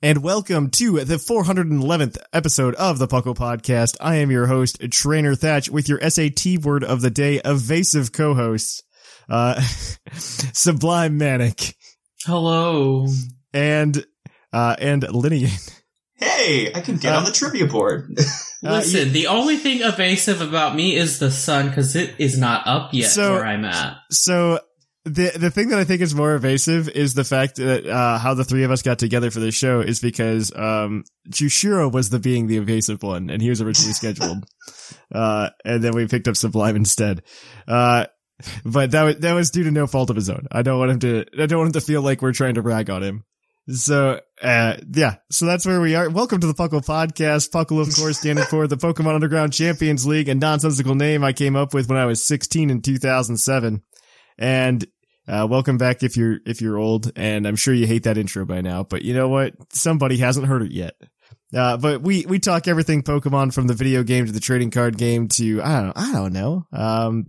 And welcome to the 411th episode of the Puckle Podcast. I am your host, Trainer Thatch, with your SAT word of the day, evasive co-host, uh, Sublime Manic, Hello. and, uh, and Linian. Hey, I can get Uh, on the trivia board. Listen, the only thing evasive about me is the sun because it is not up yet So- where I'm at. So, the, the thing that I think is more evasive is the fact that, uh, how the three of us got together for this show is because, um, Jushiro was the being the evasive one, and he was originally scheduled. Uh, and then we picked up Sublime instead. Uh, but that was, that was due to no fault of his own. I don't want him to, I don't want him to feel like we're trying to rag on him. So, uh, yeah, so that's where we are. Welcome to the Puckle Podcast. Puckle, of course, standing for the Pokemon Underground Champions League, a nonsensical name I came up with when I was 16 in 2007. And, uh, welcome back if you're, if you're old, and I'm sure you hate that intro by now, but you know what? Somebody hasn't heard it yet. Uh, but we, we talk everything Pokemon from the video game to the trading card game to, I don't, I don't know. Um,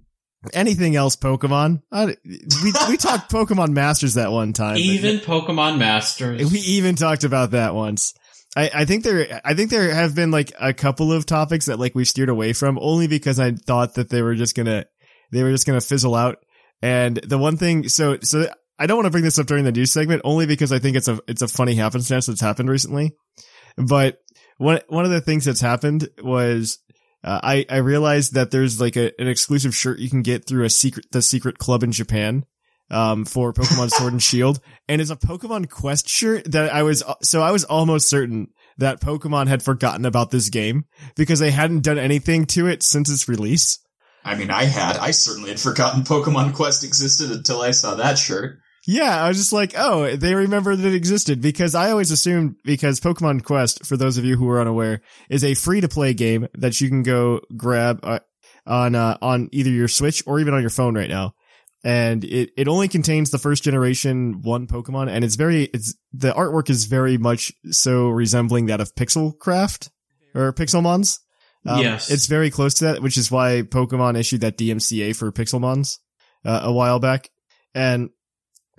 anything else Pokemon. I, we, we talked Pokemon Masters that one time. but- Even Pokemon Masters. we even talked about that once. I, I think there, I think there have been like a couple of topics that like we steered away from only because I thought that they were just gonna, they were just gonna fizzle out. And the one thing, so, so I don't want to bring this up during the news segment only because I think it's a, it's a funny happenstance that's happened recently. But one, one of the things that's happened was, uh, I, I realized that there's like a, an exclusive shirt you can get through a secret, the secret club in Japan um, for Pokemon Sword and Shield, and it's a Pokemon Quest shirt that I was, so I was almost certain that Pokemon had forgotten about this game because they hadn't done anything to it since its release. I mean, I had. I certainly had forgotten Pokemon Quest existed until I saw that shirt. Yeah, I was just like, oh, they remember that it existed because I always assumed because Pokemon Quest, for those of you who are unaware, is a free to play game that you can go grab uh, on uh, on either your Switch or even on your phone right now. And it, it only contains the first generation one Pokemon and it's very, it's, the artwork is very much so resembling that of Pixelcraft or Pixelmons. Um, Yes. It's very close to that, which is why Pokemon issued that DMCA for Pixelmons, uh, a while back. And,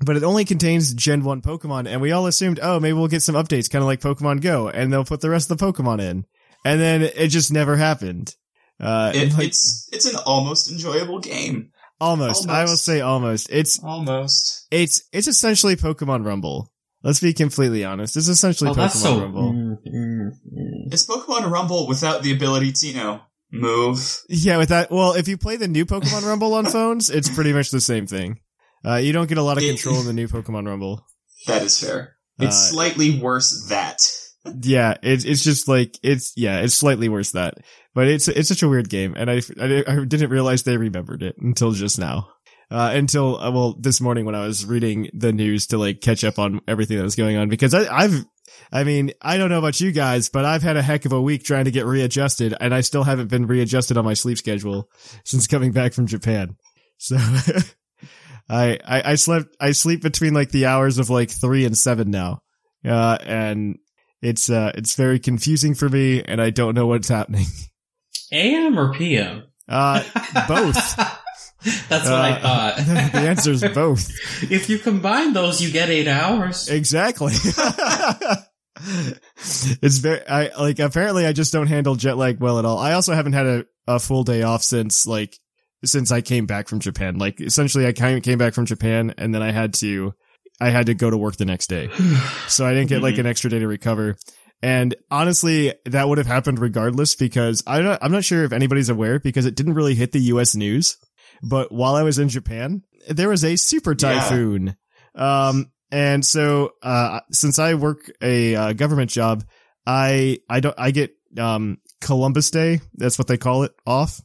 but it only contains Gen 1 Pokemon, and we all assumed, oh, maybe we'll get some updates, kind of like Pokemon Go, and they'll put the rest of the Pokemon in. And then it just never happened. Uh, It, like- it's it's an almost enjoyable game. almost, I will say almost. It's, Almost. it's, it's essentially Pokemon Rumble. Let's be completely honest. It's essentially oh, Pokemon that's so. Rumble. Mm, mm, mm. It's Pokemon Rumble without the ability to, you know, move. Yeah, with that, well, if you play the new Pokemon Rumble on phones, it's pretty much the same thing. Uh, you don't get a lot of It- control in the new Pokemon Rumble. That is fair. It's Uh, slightly worse that. Yeah, it's it's just like it's yeah, it's slightly worse that, but it's it's such a weird game, and I I, I didn't realize they remembered it until just now, uh, until uh, well this morning when I was reading the news to like catch up on everything that was going on because I I've I mean I don't know about you guys, but I've had a heck of a week trying to get readjusted, and I still haven't been readjusted on my sleep schedule since coming back from Japan, so. I, I, I slept, I sleep between like the hours of like three and seven now. Uh, and it's, uh, it's very confusing for me and I don't know what's happening. AM or PM? Uh, both. That's what I Uh, thought. the answer is both. if you combine those, you get eight hours. Exactly. it's very I like apparently I just don't handle jet lag well at all. I also haven't had a, a full day off since like since I came back from Japan. Like essentially I came came back from Japan and then I had to I had to go to work the next day. So I didn't get like an extra day to recover. And honestly, that would have happened regardless because I don't, I'm not sure if anybody's aware because it didn't really hit the US news. But while I was in Japan, there was a super Yeah. typhoon. Um, and so, uh, since I work a uh, government job, I, I don't, I get, um, Columbus Day. That's what they call it off.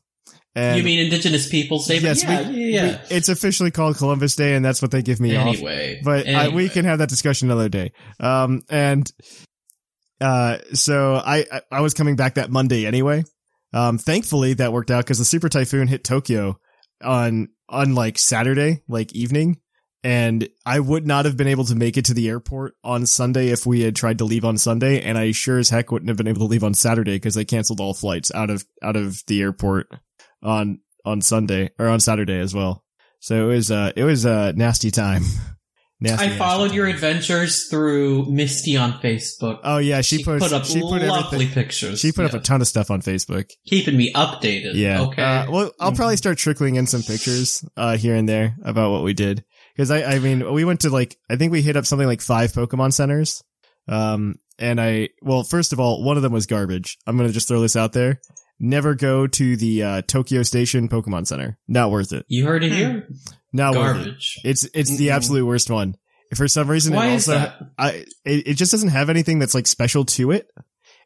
And you mean Indigenous Peoples Day? But yes, yeah, we, yeah, yeah. we- it's officially called Columbus Day and that's what they give me off Anyway, but I, we can have that discussion another day. Um, and uh, so I I- I was coming back that Monday anyway. Um, thankfully that worked out because the super typhoon hit Tokyo on on like Saturday, like evening, and I would not have been able to make it to the airport on Sunday if we had tried to leave on Sunday, and I sure as heck wouldn't have been able to leave on Saturday because they canceled all flights out of out of the airport on on Sunday or on Saturday as well. So it was uh it was a nasty time. Nasty, I followed your adventures through Misty on Facebook. Oh yeah, she, put, put up she put lovely everything. pictures. She put up a ton of stuff on Facebook. keeping me updated. Yeah. Okay. Uh, well, I'll probably start trickling in some pictures uh, here and there about what we did because I, I mean, we went to like I think we hit up something like five Pokemon centers. Um, and I well, first of all, one of them was garbage. I'm gonna just throw this out there. Never go to the uh, Tokyo Station Pokemon Center. Not worth it. you heard it here. Not worth it. It's it's the Mm-mm. absolute worst one. For some reason, Why it is also that? I it, it just doesn't have anything that's like special to it.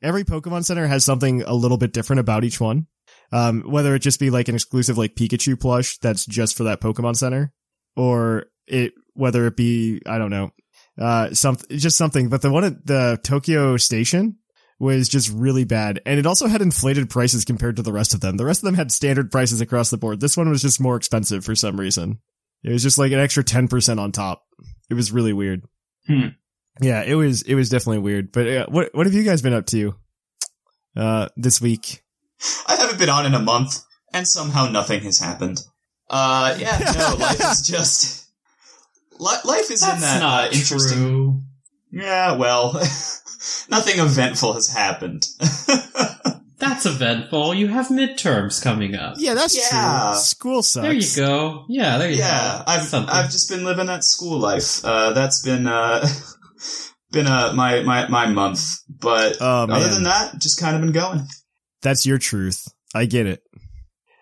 Every Pokemon Center has something a little bit different about each one. Um, whether it just be like an exclusive like Pikachu plush that's just for that Pokemon Center, or it whether it be I don't know, uh, something just something. But the one at the Tokyo Station was just really bad, and it also had inflated prices compared to the rest of them. The rest of them had standard prices across the board. This one was just more expensive for some reason. It was just like an extra ten percent on top. It was really weird. Hmm. Yeah, it was. It was definitely weird. But uh, what what have you guys been up to uh, this week? I haven't been on in a month, and somehow nothing has happened. Uh, yeah, no, life is just li- life is in that not uh, interesting. true. Yeah, well, nothing eventful has happened. That's eventful. You have midterms coming up. Yeah, that's Yeah. true. School sucks. There you go. Yeah, there you yeah, go. I've Something. I've just been living that school life. Uh, that's been uh, been uh, my my my month. But Oh other than that, just kind of been going. that's your truth. I get it.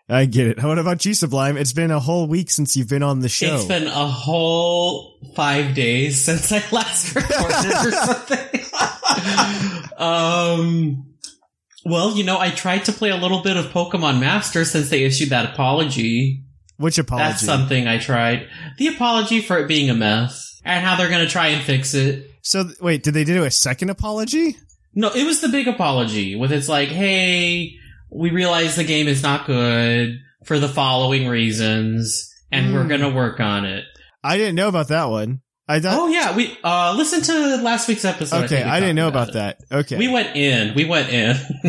I get it. What about you, Sublime? It's been a whole week since you've been on the show. It's been a whole five days since I last recorded or something. um, well, you know, I tried to play a little bit of Pokemon Master since they issued that apology. Which apology? That's something I tried. The apology for it being a mess and how they're going to try and fix it. so wait, did they do a second apology? No, it was the big apology with it's like, hey, we realize the game is not good for the following reasons and we're Hmm. going to work on it. I didn't know about that one. I thought. Oh yeah, we uh listen to last week's episode. okay, we I, didn't know talked about that. Okay. We went in. We went in.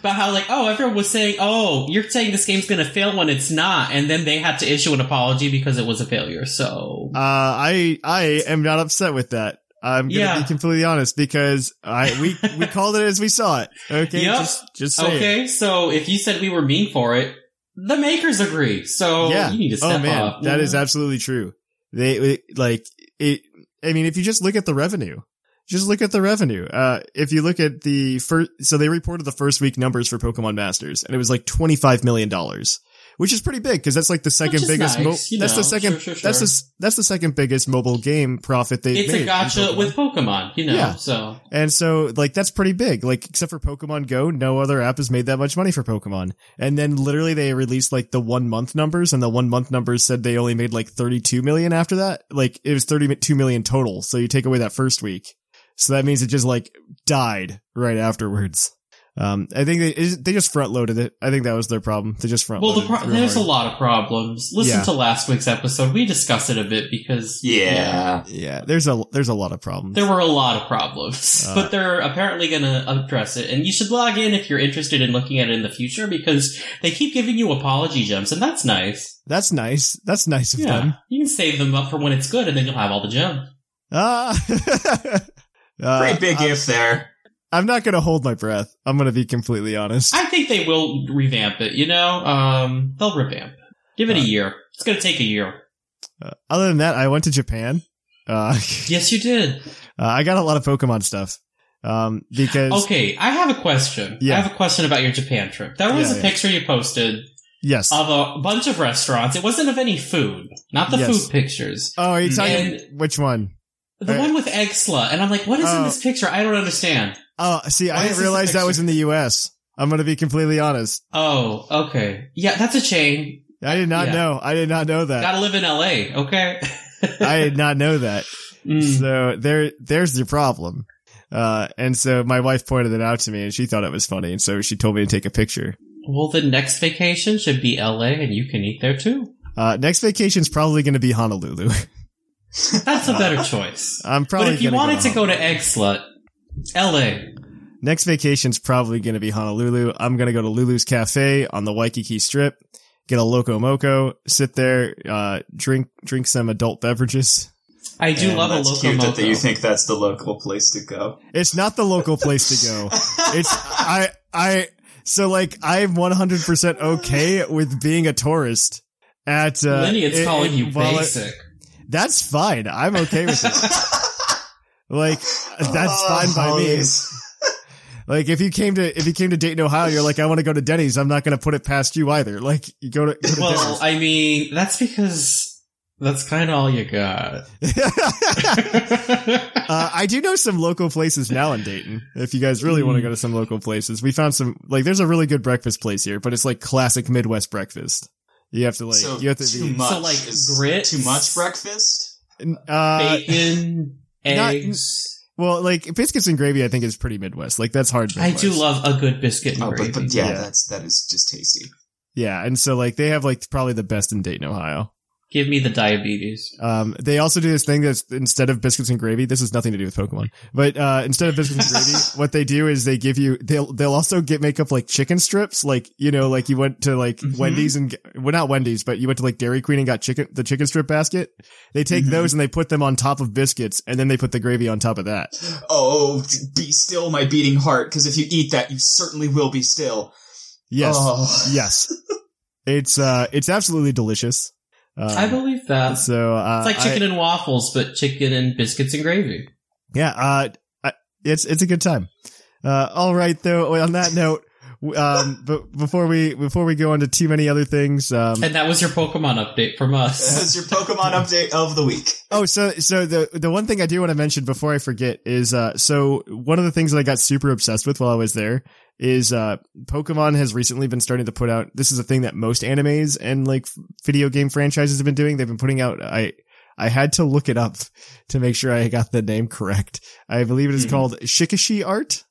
about how like, oh, everyone was saying, oh, you're saying this game's gonna fail when it's not, and then they had to issue an apology because it was a failure. So Uh, I I am not upset with that. I'm gonna Yeah. be completely honest because I we we called it as we saw it. Okay, Yep. just just say it. okay, so if you said we were mean for it, the makers agree. So Yeah. you need to step oh man, up. that is absolutely true. They, they like it. I mean, if you just look at the revenue, just look at the revenue. Uh, if you look at the first, so they reported the first week numbers for Pokemon Masters, and it was like twenty five million dollars, which is pretty big because that's like the second biggest. nice, you that's know, the second. sure, sure, That's the that's the second biggest mobile game profit they've It's made. a gotcha with Pokemon, you know. Yeah. So And so, like, that's pretty big. Like, except for Pokemon Go, no other app has made that much money for Pokemon. And then literally they released like the one month numbers and the one month numbers said they only made like 32 million after that. Like, it was 32 million total. So you take away that first week. So that means it just like died right afterwards. Um, I think they, they just front loaded it. I think that was their problem. They just front Well, loaded the pro- there's a lot of problems. Listen Yeah. to last week's episode. We discussed it a bit because Yeah. Yeah, there's a, there's a lot of problems. there were a lot of problems, Uh. but they're apparently going to address it. And you should log in if you're interested in looking at it in the future because they keep giving you apology gems, and that's nice. That's nice. That's nice of Yeah, them. you can save them up for when it's good, and then you'll have all the gems. Ah, Uh, Pretty big I, if there. I'm not going to hold my breath. I'm going to be completely honest. I think they will revamp it. You know, um, they'll revamp. it. Give it a Uh, year. It's gonna take a year. Uh, other than that, I went to Japan. Uh, Yes, you did. uh, I got a lot of Pokemon stuff. Um, because Okay, I have a question. Yeah. I have a question about your Japan trip. There was Yeah, a yeah. picture you posted yes. of a bunch of restaurants. It wasn't of any food, not the Yes. food pictures. oh, are you talking And- which one? The Uh, one with Eggslut, and I'm like, what is in Oh. this picture? I don't understand. Oh, see, Why I didn't realize that was in the U.S. I'm going to be completely honest. Oh, okay. Yeah, that's a chain. I did not Yeah. know. I did not know that. Gotta live in LA, okay? I did not know that. Mm. So there, there's your problem. Uh, and so my wife pointed it out to me and she thought it was funny. And so she told me to take a picture. Well, the next vacation should be LA, and you can eat there too. Uh, next vacation's probably going to be Honolulu. That's a better choice. I'm probably But if you wanted to go to Eggslut, LA. next vacation's probably going to be Honolulu. I'm going to go to Lulu's Cafe on the Waikiki Strip, get a Loco Moco, sit there, uh, drink, drink some adult beverages. I do And love a that's local cute moco. that you think that's the local place to go. It's not the local place to go. It's, I, I, so like, I'm 100% okay with being a tourist at, uh, Lenny, it's it- calling it- you while I- basic. that's fine. I'm okay with it. like, that's Oh, fine by me. Like if you came to if you came to Dayton, Ohio, you're like, I want to go to Denny's. I'm not going to put it past you either. Like you go to, go to Well, I mean, that's because that's kind of all you got. Uh, I do know some local places now in Dayton. If you guys really want to go to some local places, we found some. Like there's a really good breakfast place here, but it's like classic Midwest breakfast. You have to like so you have to too be much. So, like, is grits? Too much breakfast. uh, Bacon, not- eggs. well, like biscuits and gravy. I think is pretty Midwest. Like that's hard. I do love a good biscuit and Oh, gravy. but, but yeah, Yeah. that's that is just tasty. Yeah, and so like they have like probably the best in Dayton, Ohio. Give me the diabetes. Um, they also do this thing that's instead of biscuits and gravy. This has nothing to do with Pokemon, but uh, instead of biscuits and gravy, what they do is they give you they'll they'll also get make up like chicken strips, like you know, like you went to like Mhm. Wendy's and well not Wendy's, but you went to like Dairy Queen and got chicken the chicken strip basket. They take Mhm. those and they put them on top of biscuits, and then they put the gravy on top of that. Oh, be still, my beating heart, because if you eat that, you certainly will be still. Yes, Oh. yes, it's uh it's absolutely delicious. Um, I believe that. so. Uh, It's like I- chicken and waffles, but chicken and biscuits and gravy. Yeah, uh, I- it's it's a good time. Uh, all right, though. On that note, um, but before we before we go into too many other things, um, And that was your Pokemon update from us. That's your Pokemon update of the week. oh, so so the the one thing I do want to mention before I forget is, uh, so one of the things that I got super obsessed with while I was there is, uh, Pokemon has recently been starting to put out. This is a thing that most animes and like video game franchises have been doing. They've been putting out. I I had to look it up to make sure I got the name correct. I believe it is Mhm. called Shikishi art.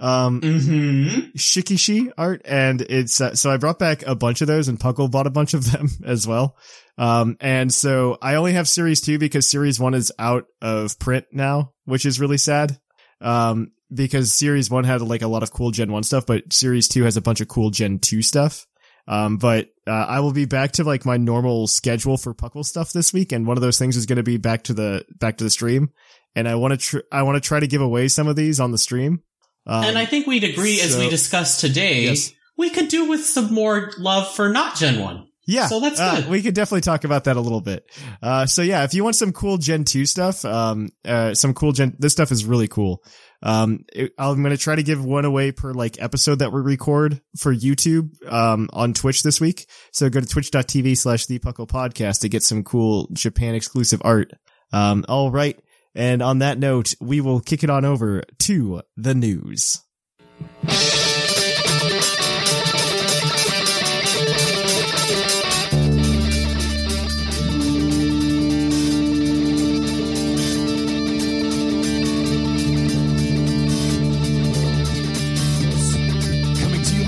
Um, Mm-hmm. Shikishi art, and it's uh, so I brought back a bunch of those, and Puckle bought a bunch of them as well. Um, and so I only have series two because series one is out of print now, which is really sad. Um, because series one had like a lot of cool Gen one stuff, but series two has a bunch of cool Gen two stuff. Um, but uh, I will be back to like my normal schedule for Puckle stuff this week, and one of those things is going to be back to the back to the stream. And I want to tr- I want to try to give away some of these on the stream. Um, and I think we'd agree, as we discussed today, Yes. we could do with some more love for not Gen 1. Yeah. So that's uh, good. we could definitely talk about that a little bit. Uh, so yeah, if you want some cool Gen 2 stuff, um, uh, some cool Gen, this stuff is really cool. Um, it, I'm going to try to give one away per like episode that we record for YouTube, um, on Twitch this week. So go to twitch.tv slash the Puckle podcast to get some cool Japan exclusive art. Um, all right. And on that note, we will kick it on over to the news.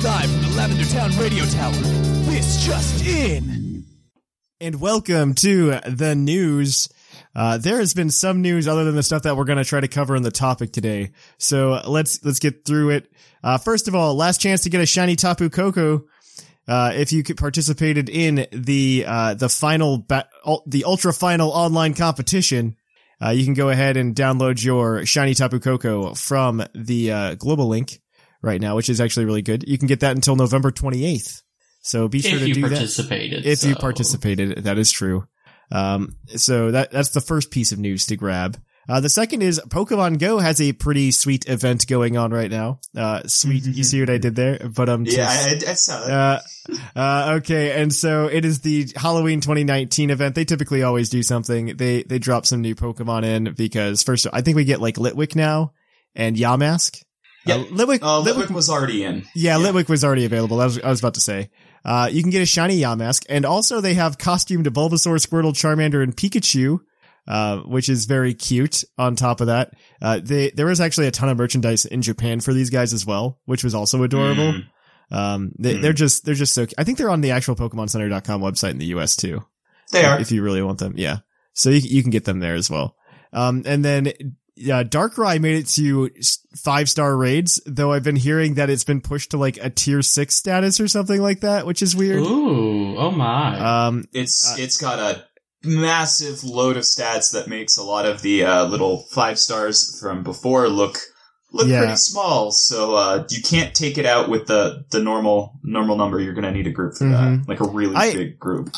Live from the Lavender Town Radio Tower. This just in. and welcome to the news. Uh, there has been some news other than the stuff that we're going to try to cover in the topic today. So let's let's get through it. Uh, first of all, last chance to get a shiny Tapu Koko. Uh, if you participated in the uh, the final ba- the ultra final online competition, uh, you can go ahead and download your shiny Tapu Koko from the uh, global link right now, which is actually really good. You can get that until November 28th. So be sure if to you do that. participated. If you participated, that is true. Um, so that that's the first piece of news to grab. Uh, the second is Pokemon Go has a pretty sweet event going on right now. Uh, sweet, you see what I did there? But um, Yeah, I, I, I saw it. uh, uh, okay, and so it is the Halloween 2019 event. They typically always do something. They they drop some new Pokemon in because first I think we get like Litwick now and Yamask. Yeah. Uh, Litwick, Uh, Litwick, Litwick was already in. yeah, Litwick was already available. I was, I was about to say. Uh, you can get a shiny Yamask, and also they have costumed Bulbasaur, Squirtle, Charmander, and Pikachu, uh, which is very cute. On top of that, uh, they there was actually a ton of merchandise in Japan for these guys as well, which was also adorable. Mm. Um, they, Hmm. they're just they're just so. I think they're on the actual PokemonCenter.com website in the U.S. too. They are. if you really want them. Yeah, so you you can get them there as well. Um, and then yeah, Darkrai made it to five star raids, though I've been hearing that it's been pushed to like a tier six status or something like that, which is weird. Ooh, oh my. Um, It's Uh, it's got a massive load of stats that makes a lot of the uh, little five stars from before look look Yeah. pretty small. So uh, you can't take it out with the the normal normal number. You're gonna need a group for Mhm. that, like a really I- big group.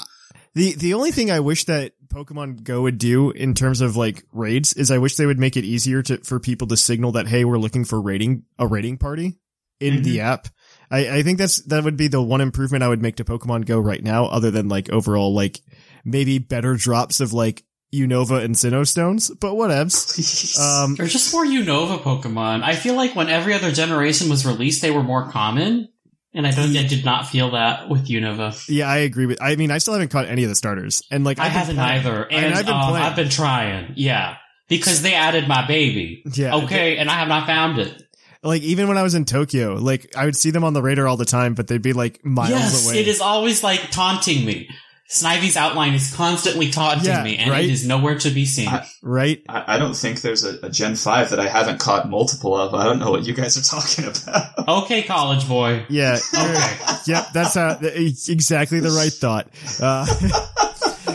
The the only thing I wish that Pokemon Go would do in terms of like raids is I wish they would make it easier to for people to signal that hey we're looking for rating a raiding party in the app. I, I think that's that would be the one improvement I would make to Pokemon Go right now, other than like overall like maybe better drops of like Unova and Sinnoh stones, but whatevs. Please. Um, They're just more Unova Pokemon. I feel like when every other generation was released, they were more common. And I don't, I did not feel that with Unova. yeah, I agree with. I mean, I still haven't caught any of the starters, and like I I've been haven't playing- either. and And, I've been um. I've been trying. Yeah. Because they added my baby. Yeah, Okay. And I have not found it. like even when I was in Tokyo, like I would see them on the radar all the time, but they'd be like miles yes. away. It is always like taunting me. Snivy's outline is constantly taunting Yeah, me and right? it is nowhere to be seen. I- right? I, I don't think there's a, a Gen five that I haven't caught multiple of. I don't know what you guys are talking about. okay, college boy. Yeah. you're- yep. That's how, it's exactly the right thought. Uh,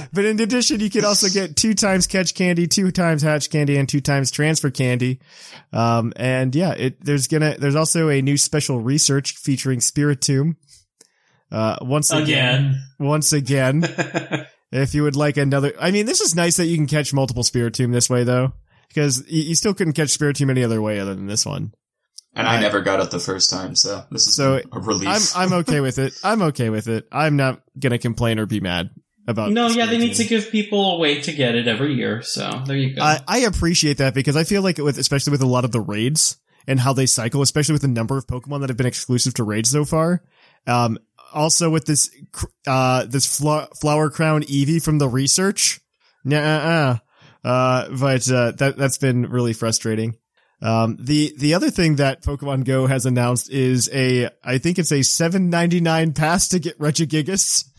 but in addition, you can also get two times catch candy, two times hatch candy, and two times transfer candy. Um, and yeah, it, there's gonna, there's also a new special research featuring Spirit Spiritomb. Uh, once again, Again. once again, if you would like another, I mean, this is nice that you can catch multiple Spiritomb this way though, because you, you still couldn't catch Spiritomb any other way other than this one. And I I- never got it the first time, so this is So, a relief. I'm I'm okay with it. I'm okay with it. I'm not gonna complain or be mad about. no, yeah, they need to give people a way to get it every year. So there you go. I I appreciate that because I feel like with especially with a lot of the raids and how they cycle, especially with the number of Pokemon that have been exclusive to raids so far. Um, also with this uh this flower crown Eevee from the research, nah, uh, uh, but uh, that that's been really frustrating. Um, the the other thing that Pokemon Go has announced is a I think it's a seven ninety nine pass to get Regigigas.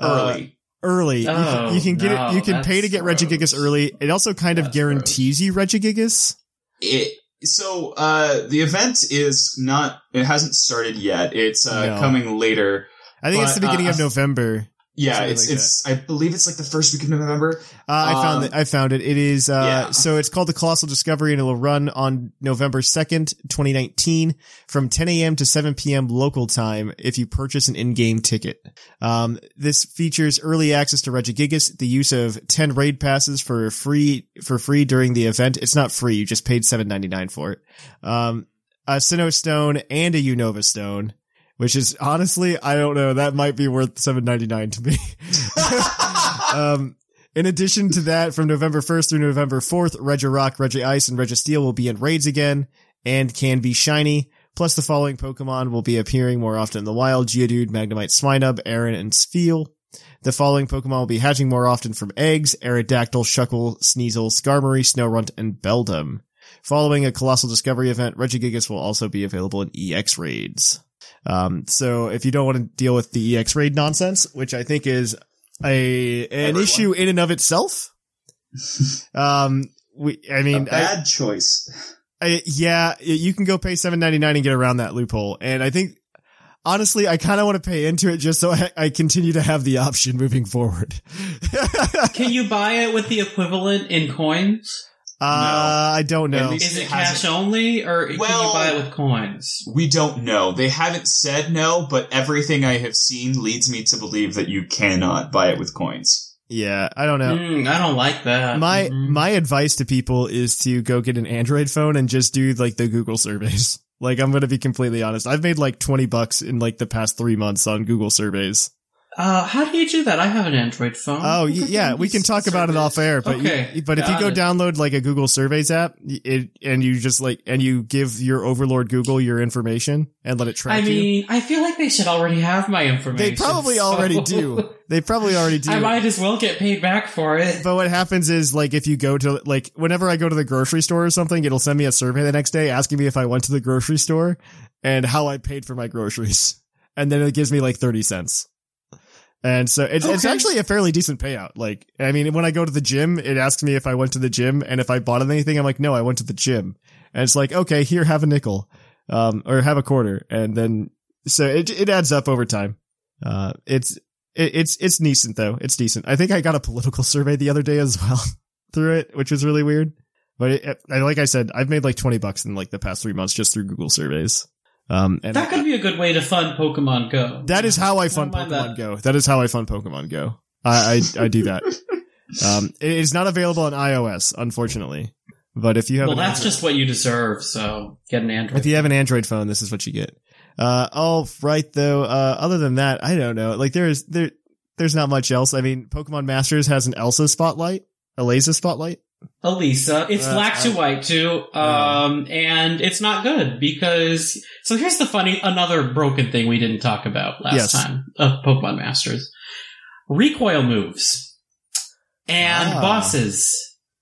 Uh, early. early. You can- Oh, you, can get no, it. You can pay to get Regigigas gross. early. It also kind of That's guarantees you Regigigas. It, so uh, the event is not. It hasn't started yet. It's uh, No. coming later. I think it's the But, uh, beginning of November. Yeah, it's like it's. I believe it's like the first week of November. Uh, I found Um, it. I found it. It is. Uh, yeah. so it's called the Colossal Discovery, and it will run on November second, twenty nineteen, from ten a.m. to seven p.m. local time. If you purchase an in-game ticket, um, this features early access to Regigigas, the use of ten raid passes for free for free during the event. It's not free; you just paid seven ninety nine for it. Um, a Sinnoh Stone and a Unova Stone. Which is honestly, I don't know. That might be worth seven ninety nine to me. um, in addition to that, from November 1st through November 4th, Regirock, Regice, and Registeel will be in raids again and can be shiny. Plus, the following Pokemon will be appearing more often in the wild. Geodude, Magnemite, Swinub, Aron, and Spheal. The following Pokemon will be hatching more often from eggs, Aerodactyl, Shuckle, Sneasel, Skarmory, Snorunt, and Beldum. Following a Colossal Discovery event, Regigigas will also be available in EX raids. Um, so if you don't want to deal with the EX raid nonsense, which I think is a an Everyone. issue in and of itself. um, we, I A mean, I, bad choice. I, yeah, you can go pay seven ninety nine and get around that loophole, and I think honestly, I kind of want to pay into it just so I, I continue to have the option moving forward. Can you buy it with the equivalent in coins? Uh, I don't know. Is it It cash hasn't- only, or can Well- you buy it with coins? We don't know. They haven't said no, but everything I have seen leads me to believe that you cannot buy it with coins. Yeah, I don't know. Mm, I don't like that. My Mhm. my advice to people is to go get an Android phone and just do like the Google surveys. Like I'm gonna be completely honest. I've made like twenty bucks in like the past three months on Google surveys. Uh, how do you do that? I have an Android phone. Oh y- yeah, we can talk about it off air. But you- but if you go it. download like a Google Surveys app, it and you just like and you give your overlord Google your information and let it track I you. mean, I feel like they should already have my information. They probably so- already do. They probably already do. I might as well get paid back for it. But what happens is like if you go to like whenever I go to the grocery store or something, it'll send me a survey the next day asking me if I went to the grocery store and how I paid for my groceries. And then it gives me like 30 cents. And so it's, it's actually a fairly decent payout. Like, I mean, when I go to the gym, it asks me if I went to the gym and if I bought anything, I'm like, no, I went to the gym. And it's like, okay, here, have a nickel, um, or have a quarter. And then, so it, it adds up over time. Uh, it's, it, it's, it's decent though. It's decent. I think I got a political survey the other day as well through it, which was really weird. But it, it- like I said, I've made like 20 bucks in like the past three months just through Google surveys. Um, and That could be a good way to fund Pokemon Go. that is how I fund Pokemon that. Go. That is how I fund Pokemon Go. I, I, I do that. um, it is not available on iOS, unfortunately. But if you have Well, that's Android- just what you deserve. So get an Android. if you have an Android phone, this is what you get. Uh, all right though. Uh, other than that, I don't know. Like there is there, there's not much else. I mean, Pokemon Masters has an Elsa spotlight, a Laser spotlight. Elesa. It's Uh, black to white too. Um, and it's not good because, so here's the funny, another broken thing we didn't talk about last Yes. time of Pokemon Masters. Recoil moves. And Ah. bosses.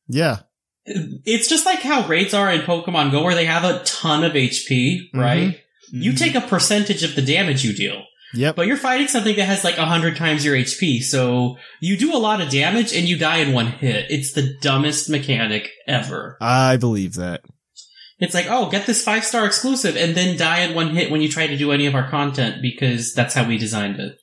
Yeah. It's just like how raids are in Pokemon Go where they have a ton of HP, Mm-hmm. right? You take a percentage of the damage you deal. Yep. But you're fighting something that has like a 100 times your HP, so you do a lot of damage and you die in one hit. It's the dumbest mechanic ever. I believe that. It's like, oh, get this five star exclusive and then die in one hit when you try to do any of our content because that's how we designed it.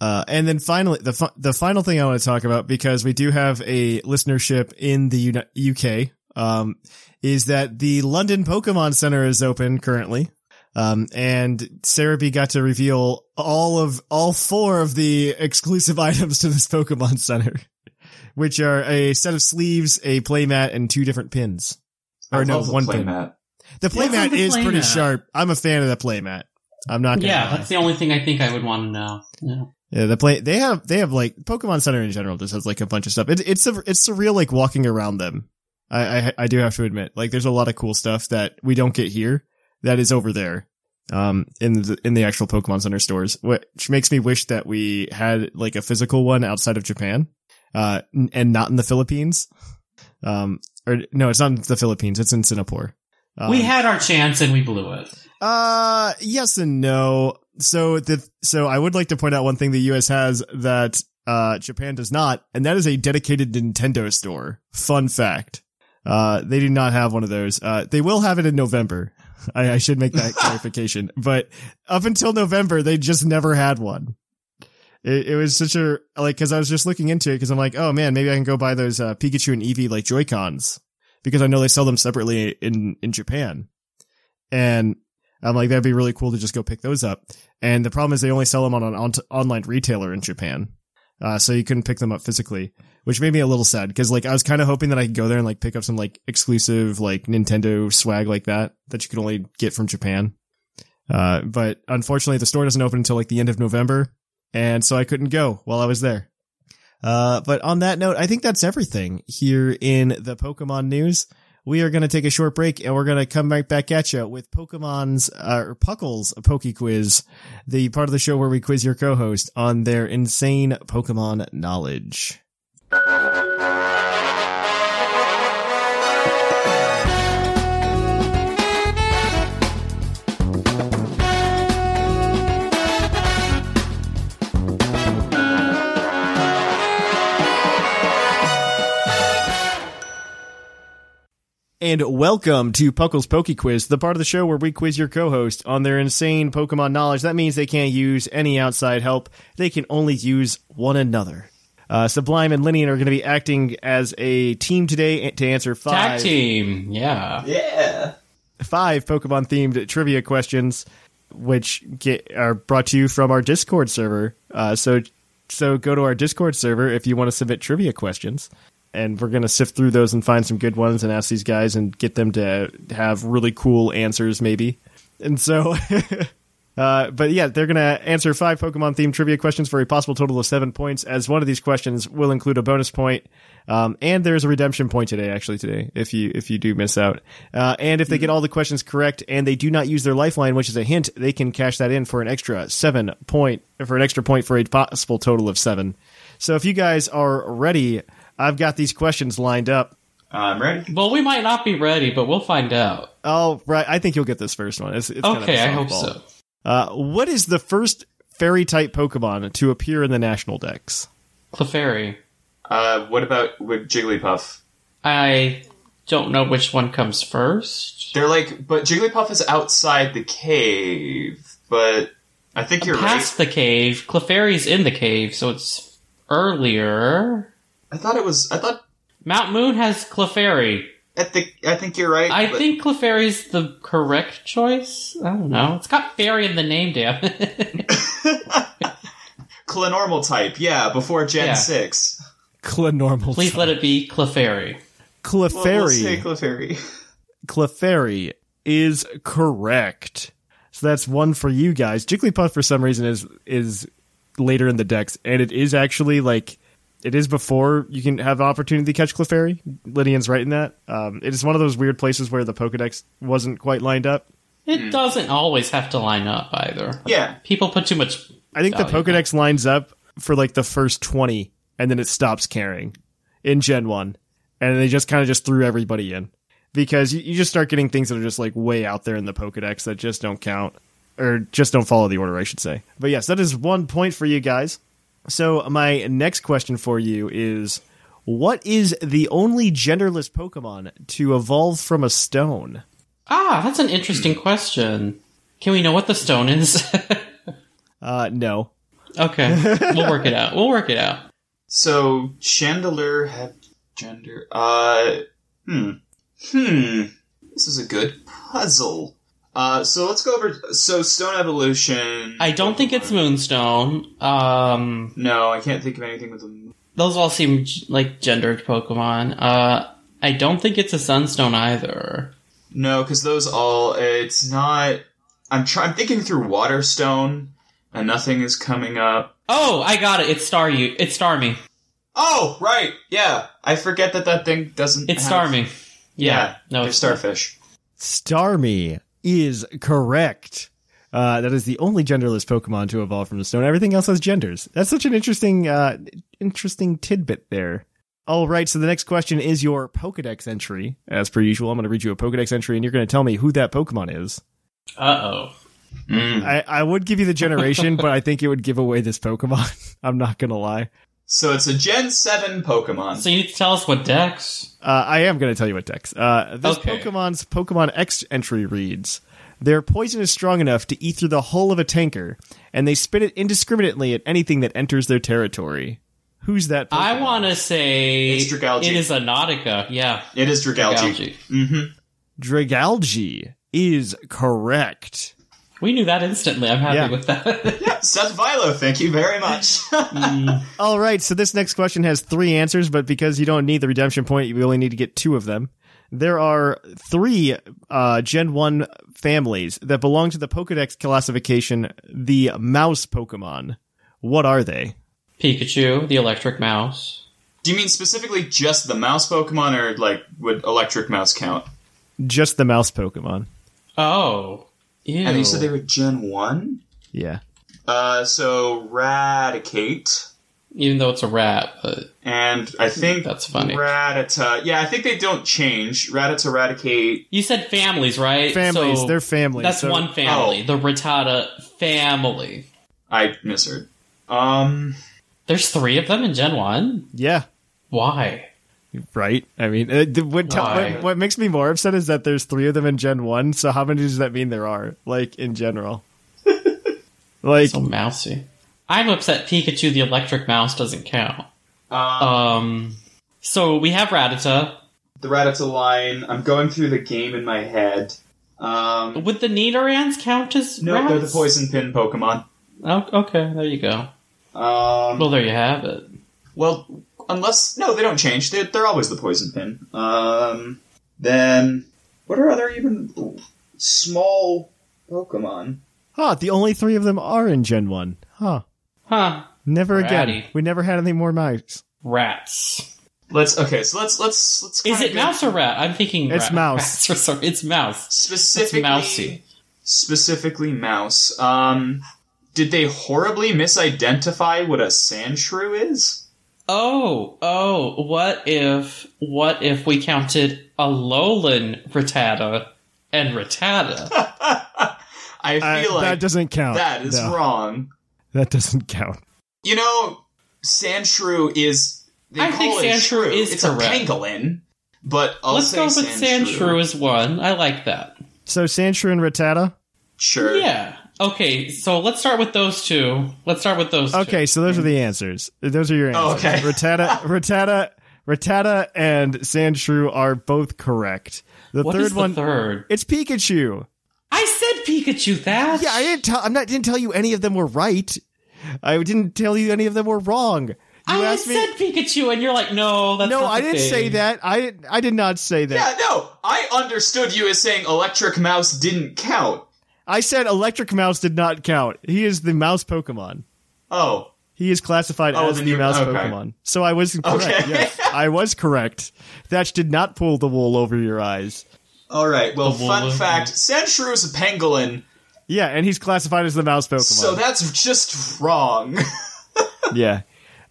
Uh, and then finally, the fi- the final thing I want to talk about because we do have a listenership in the Uni- UK, um, is that the London Pokemon Center is open currently. Um, and Sarah B got to reveal all of, all four of the exclusive items to this Pokemon Center, which are a set of sleeves, a playmat, and two different pins. I Or no, love the one pin. playmat. The Yeah, playmat the is pretty playmat. sharp. I'm a fan of the playmat. I'm not gonna Yeah, lie. that's the only thing I think I would want to know. Yeah. Yeah, the play they have they have like Pokemon Center in general just has like a bunch of stuff. It, it's a, it's surreal like walking around them. I, I I do have to admit, like there's a lot of cool stuff that we don't get here that is over there, um, in the in the actual Pokemon Center stores, which makes me wish that we had like a physical one outside of Japan, uh, and not in the Philippines. Um, or no, it's not in the Philippines. It's in Singapore. Um, we had our chance and we blew it. uh, yes and no. So the so I would like to point out one thing the US has that uh Japan does not, and that is a dedicated Nintendo store. Fun fact. Uh, they do not have one of those. Uh, they will have it in November. I, I should make that clarification. But up until November, they just never had one. It, it was such a like because I was just looking into it because I'm like, oh man, maybe I can go buy those uh, Pikachu and Eevee like Joy Cons because I know they sell them separately in in Japan, and I'm like that'd be really cool to just go pick those up. And the problem is they only sell them on an on- online retailer in Japan, uh, so you couldn't pick them up physically, which made me a little sad because like I was kind of hoping that I could go there and like pick up some like exclusive like Nintendo swag like that that you could only get from Japan. Uh, but unfortunately, the store doesn't open until like the end of November, and so I couldn't go while I was there. Uh, but on that note, I think that's everything here in the Pokemon news. We are going to take a short break and we're going to come right back at you with Pokemon's, uh, or Puckle's Poke Quiz, the part of the show where we quiz your co-host on their insane Pokemon knowledge. And welcome to Puckle's Poke Quiz, the part of the show where we quiz your co-host on their insane Pokemon knowledge. That means they can't use any outside help; they can only use one another. Uh, Sublime and Linian are going to be acting as a team today to answer five. Tag five team. Yeah. Yeah. five Pokemon themed trivia questions, which get, are brought to you from our Discord server. Uh, so, so go to our Discord server if you want to submit trivia questions, and we're gonna sift through those and find some good ones and ask these guys and get them to have really cool answers, maybe. And so. Uh, but yeah, they're going to answer five Pokemon themed trivia questions for a possible total of seven points, as one of these questions will include a bonus point. Um, and there's a redemption point today, actually today, if you, if you do miss out. Uh, and if they get all the questions correct and they do not use their lifeline, which is a hint, they can cash that in for an extra seven point, for an extra point for a possible total of seven. So if you guys are ready, I've got these questions lined up. I'm ready. Well, we might not be ready, but we'll find out. Oh, right. I think you'll get this first one. It's, it's kind of Okay, I hope softball. so. Uh, what is the first fairy type Pokemon to appear in the national Dex? Clefairy. Uh, what about with Jigglypuff? I don't know which one comes first. They're like, but Jigglypuff is outside the cave. But I think you're Past right. the cave. Clefairy's in the cave, so it's earlier. I thought it was. I thought Mount Moon has Clefairy. At the. I think you're right. I but- think Clefairy's the correct choice. I don't know. It's got fairy in the name, damn it. Clanormal type. Yeah, before Gen Yeah. six. Clanormal. Please let it be Clefairy. Well, we'll say Clefairy. Clefairy. Clefairy is correct. So that's one for you guys. Jigglypuff for some reason is is later in the Dex, and it is actually like it is before you can have an opportunity to catch Clefairy. Lydian's right in that. Um, it is one of those weird places where the Pokedex wasn't quite lined up. It doesn't always have to line up either. Yeah. People put too much. I think the value in Pokedex lines up for like the first 20 and then it stops caring in Gen 1. And they just kind of just threw everybody in because you, you just start getting things that are just like way out there in the Pokedex that just don't count or just don't follow the order, I should say. But yes, that is one point for you guys. So my next question for you is what is the only genderless Pokemon to evolve from a stone? Ah, that's an interesting question. Can we know what the stone is? Uh, no. okay, we'll work it out. We'll work it out. So Chandelure had gender. Uh, hmm, hmm. This is a good puzzle. Uh, so let's go over. So Stone Evolution. I don't think it's Moonstone. Um, No, I can't think of anything with a. those all seem g- like gendered Pokemon. Uh, I don't think it's a Sunstone either. No, because those all. It's not. I'm trying. I'm thinking through Waterstone, and nothing is coming up. Oh, I got it. It's Staryu. It's Starmie. Oh, right. Yeah, I forget that that thing doesn't. It's have- Starmie. Yeah, Yeah. No, it's starfish. Starmie is correct. Uh, that is the only genderless Pokemon to evolve from the stone. Everything else has genders. That's such an interesting, uh, interesting tidbit there. All right, so the next question is your Pokedex entry. As per usual, I'm going to read you a Pokedex entry, and you're going to tell me who that Pokemon is. Uh oh. Mm. I, I would give you the generation, but I think it would give away this Pokemon. I'm not going to lie. So it's a Gen Seven Pokemon. So you need to tell us what Dex. Uh, I am going to tell you what Dex. Uh, this Okay. Pokemon's Pokemon X entry reads: Their poison is strong enough to eat through the hull of a tanker, and they spit it indiscriminately at anything that enters their territory. Who's that? Pokemon? I want to say It's Dragalge. it is a Nautica. Yeah, it is Dragalge. Dragalge. Mm-hmm. Dragalge is correct. We knew that instantly. I'm happy Yeah. with that. Yeah, Seth Vilo, thank you very much. All right, so this next question has three answers, but because you don't need the redemption point, you only need to get two of them. There are three uh, Gen 1 families that belong to the Pokedex classification, the mouse Pokemon. What are they? Pikachu, the electric mouse. Do you mean specifically just the mouse Pokemon, or like would Electric Mouse count? Just the mouse Pokemon. Oh. Ew. And you said they were Gen One. Yeah. Uh, so Raticate, Even though it's a rat, but and I think That's funny. Rattata. Yeah, I think they don't change. Rattata, Raticate. you said families, right? Families, So they're families. That's so- one family. Oh. The Rattata family. I misheard. Um, There's three of them in Gen 1? Yeah. Why? Right? I mean, uh, what, tell- what what makes me more upset is that there's three of them in Gen One. So how many does that mean there are? Like in general, like So mousy. I'm upset Pikachu the electric mouse doesn't count. Um, Um, so we have Rattata. the Rattata line. I'm going through the game in my head. Um, Would the Nidorans count as no, rats? they're the poison pin Pokemon. Oh, okay, there you go. Um, Well, there you have it. Well, unless no, they don't change. They're, they're always the poison pin. Um, then what are other even small Pokemon? huh? The only three of them are in Gen One. Huh? Huh. Never again. We never had any more mice. Rats. Let's okay. So let's let's let's. Is it go mouse or rat? I'm thinking It's rat. mouse. Rats for some- It's mouse. specifically It's mousy. Specifically, mouse. Um, did they horribly misidentify what a Sandshrew is? Oh, oh, what if, what if we counted Alolan Rattata and Rattata? I Uh, feel like that doesn't count. that is No, wrong. That doesn't count. You know, Sandshrew is. They I call think it Sandshrew shrew. is It's correct. a pangolin, but I'll Let's say go with Sandshrew. Sandshrew as one. I like that. So Sandshrew and Rattata. Sure. Yeah. Okay, so let's start with those two. Let's start with those two. Okay, so those are the answers. Those are your oh, answers. Oh, okay. Rattata, Rattata, Rattata, and Sandshrew are both correct. The What third is the one, third? it's Pikachu. I said Pikachu, that. Yeah, I didn't tell. I'm not. Didn't tell you any of them were right. I didn't tell you any of them were wrong. You I asked me. said Pikachu, and you're like, no, that's no, not I didn't thing. say that. I I did not say that. Yeah, no, I understood you as saying Electric Mouse didn't count. I said Electric Mouse did not count. He is the mouse Pokemon. Oh, He is classified Oh, as the you- mouse okay. Pokemon. So I was correct. Okay. Yes, I was correct. Thatch did not pull the wool over your eyes. all right. Well, fun woolly- fact: Sandshrew is a pangolin, Yeah, and he's classified as the mouse Pokemon. so that's just wrong. yeah.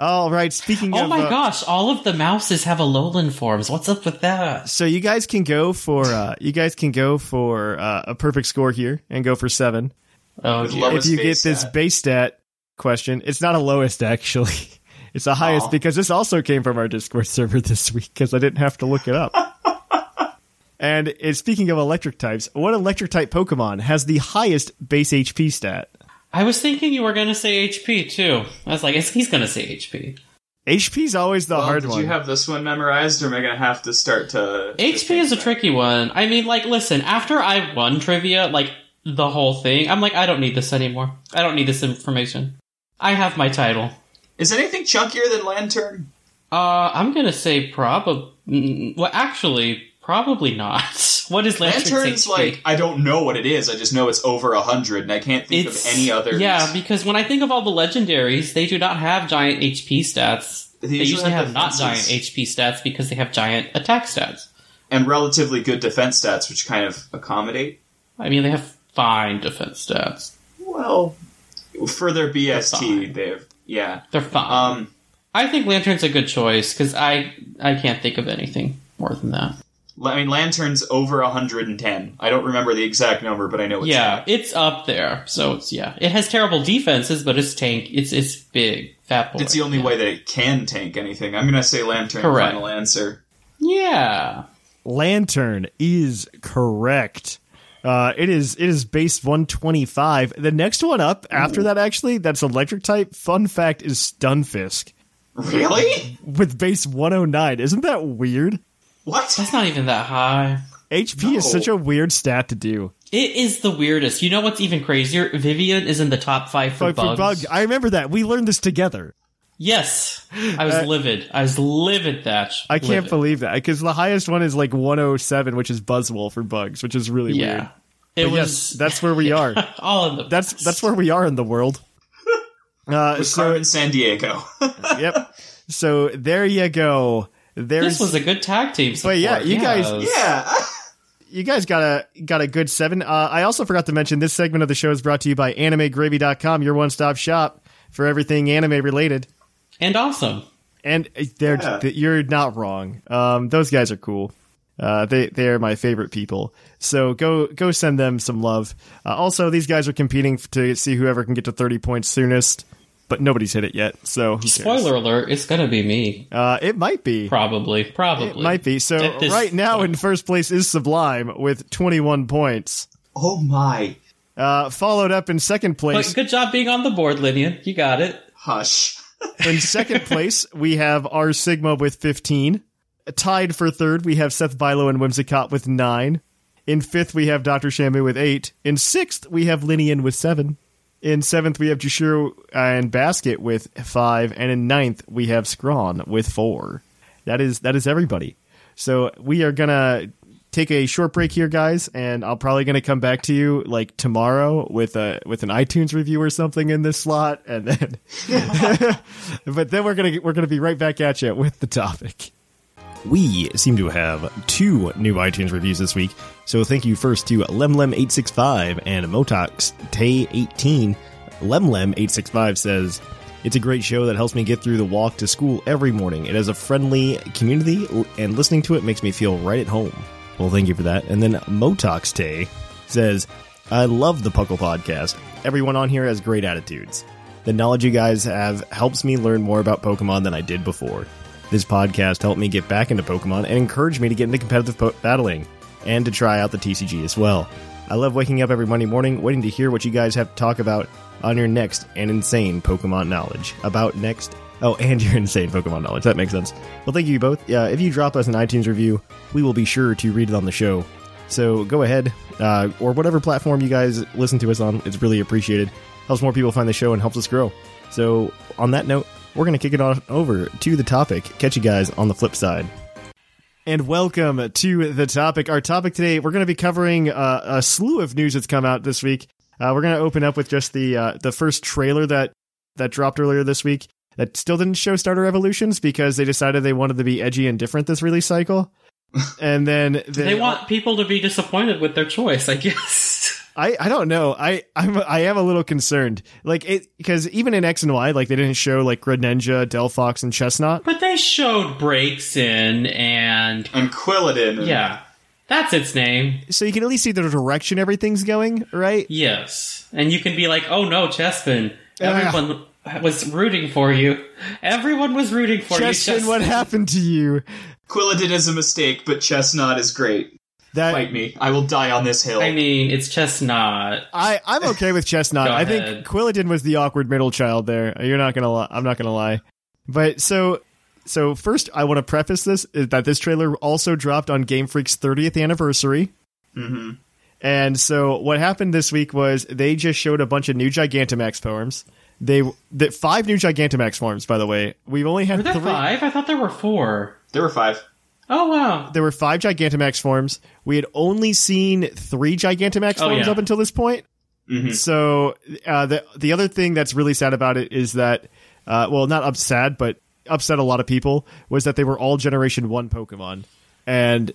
All right. Speaking of Oh of, my uh, gosh, all of the mouses have Alolan forms. What's up with that? so you guys can go for uh, you guys can go for uh, a perfect score here and go for seven. Oh, With if you get this stat. base stat question, it's not a lowest actually. It's the highest Aw. because this also came from our Discord server this week because I didn't have to look it up. and speaking of electric types, what electric type Pokemon has the highest base HP stat? I was thinking you were going to say HP too. I was like, he's going to say HP. HP's always the Well, hard did one. Did you have this one memorized, or am I going to have to start to? to HP think is a tricky one. I mean, like, listen, after I won trivia, like, the whole thing, I'm like, I don't need this anymore. I don't need this information. I have my title. Is anything chunkier than Lanturn? Uh, I'm gonna say probably. Well, actually, probably not. What is Lanturn's Lanturn's like I don't know what it is. I just know it's over a hundred, and I can't think It's- of any others. Yeah, because when I think of all the legendaries, they do not have giant HP stats. They They, usually usually have have, not giant HP stats because they have giant attack stats. and relatively good defense stats, which kind of accommodate. I mean, they have fine defense stats. Well, for their BST, they've yeah. They're fine. Um, I think Lanturn's a good choice because I I can't think of anything more than that. I mean, Lanturn's over 110. I don't remember the exact number, but I know it's yeah, that. it's up there. So it's yeah, it has terrible defenses, but it's tank. It's it's big, fat boy. It's the only way that it can tank anything. I'm gonna say Lanturn. Correct. Final answer. Yeah. Lanturn is correct. Uh, it is it is base 125. The next one up after that actually, that's electric type. Fun fact is Stunfisk Really? with base 109. Isn't that weird? What? That's not even that high. HP is such a weird stat to do. It is the weirdest. You know what's even crazier? Vivian is in the top five for But for bugs. I remember that. We learned this together. yes, I was livid. I was livid. That I can't livid. believe that because the highest one is like 107, which is Buzzwole for bugs, which is really Yeah, weird. it But was. yes, that's where we are. all in the. That's that's where we are in the world. Uh, With so Carmen Sandiego. yep. So there you go. There's this was a good tag team. But yeah, support. you guys- yeah. you guys got a got a good seven. Uh, I also forgot to mention this segment of the show is brought to you by AnimeGravy.com, your one stop shop for everything anime related. and awesome. And they're Yeah. you're not wrong. Um, those guys are cool. Uh, they they are my favorite people. So go go send them some love. Uh, also, these guys are competing to see whoever can get to thirty points soonest. But nobody's hit it yet. So? Spoiler alert, it's gonna be me. Uh, it might be. Probably. Probably. It might be. So right now point. in first place is Sublime with 21 points. Oh my. Uh, followed up in second But place. good job being on the board, Linian. You got it. Hush. in second place, we have R Sigma with 15. Tied for third, we have Seth Bilo and Whimsicott with 9. In fifth, we have Dr. Shamu with 8. In sixth, we have Linian with 7. In seventh, we have Jushiro and Basket with 5. And in ninth, we have Scrawn with 4. That is that is everybody. So we are gonna take a short break here, guys, and I'm probably gonna come back to you like tomorrow with a with an iTunes review or something in this slot, and then but then we're gonna we're gonna be right back at you with the topic. We seem to have two new iTunes reviews this week, so thank you first to Lemlem865 and Motox Tay18. Lemlem865 says, It's a great show that helps me get through the walk to school every morning. It has a friendly community, and listening to it makes me feel right at home. Well, thank you for that. And then Motox Tay says, I love the Puckle podcast. Everyone on here has great attitudes. The knowledge you guys have helps me learn more about Pokemon than I did before. This podcast helped me get back into Pokemon and encouraged me to get into competitive po- battling and to try out the TCG as well. I love waking up every Monday morning waiting to hear what you guys have to talk about on your next and insane Pokemon knowledge. About next. Oh, and your insane Pokemon knowledge. That makes sense. Well, thank you both. Yeah, if you drop us an iTunes review, we will be sure to read it on the show. So go ahead, uh, or whatever platform you guys listen to us on. It's really appreciated. Helps more people find the show and helps us grow. So on that note, we're going to kick it on over to the topic. Catch you guys on the flip side. And welcome to the topic. Our topic today, we're going to be covering uh, a slew of news that's come out this week. Uh, we're going to open up with just the uh, the first trailer that that dropped earlier this week. That still didn't show starter evolutions because they decided they wanted to be edgy and different this release cycle. And then they, They want people to be disappointed with their choice, I guess. I, I don't know. I I'm I am a little concerned. Like it because even in X and Y, like they didn't show like Greninja, Delphox, and Chesnaught. But they showed Braixen and And Quilladin. yeah. That's its name. So you can at least see the direction everything's going, right? Yes. And you can be like, oh no, Chespin. Everyone was rooting for you. Everyone was rooting for you. Chespin, what happened to you? Quilladin is a mistake, but Chesnaught is great. That Fight me. I will die on this hill. I mean, it's Chesnaught. I I'm okay with Chesnaught. I think. Quilladin was the awkward middle child there. You're not gonna lie. I'm not gonna lie. But so so first, I want to preface this is that this trailer also dropped on Game Freak's 30th anniversary. hmm And so what happened this week was they just showed a bunch of new Gigantamax forms. They the five new Gigantamax forms, by the way. We've only had Were there three. five? I thought there were four. There were five. Oh wow. There were five Gigantamax forms. We had only seen three Gigantamax Oh, forms yeah. up until this point. Mhm. So uh, the the other thing that's really sad about it is that, uh, well, not up sad, but upset a lot of people was that they were all Generation One Pokemon, and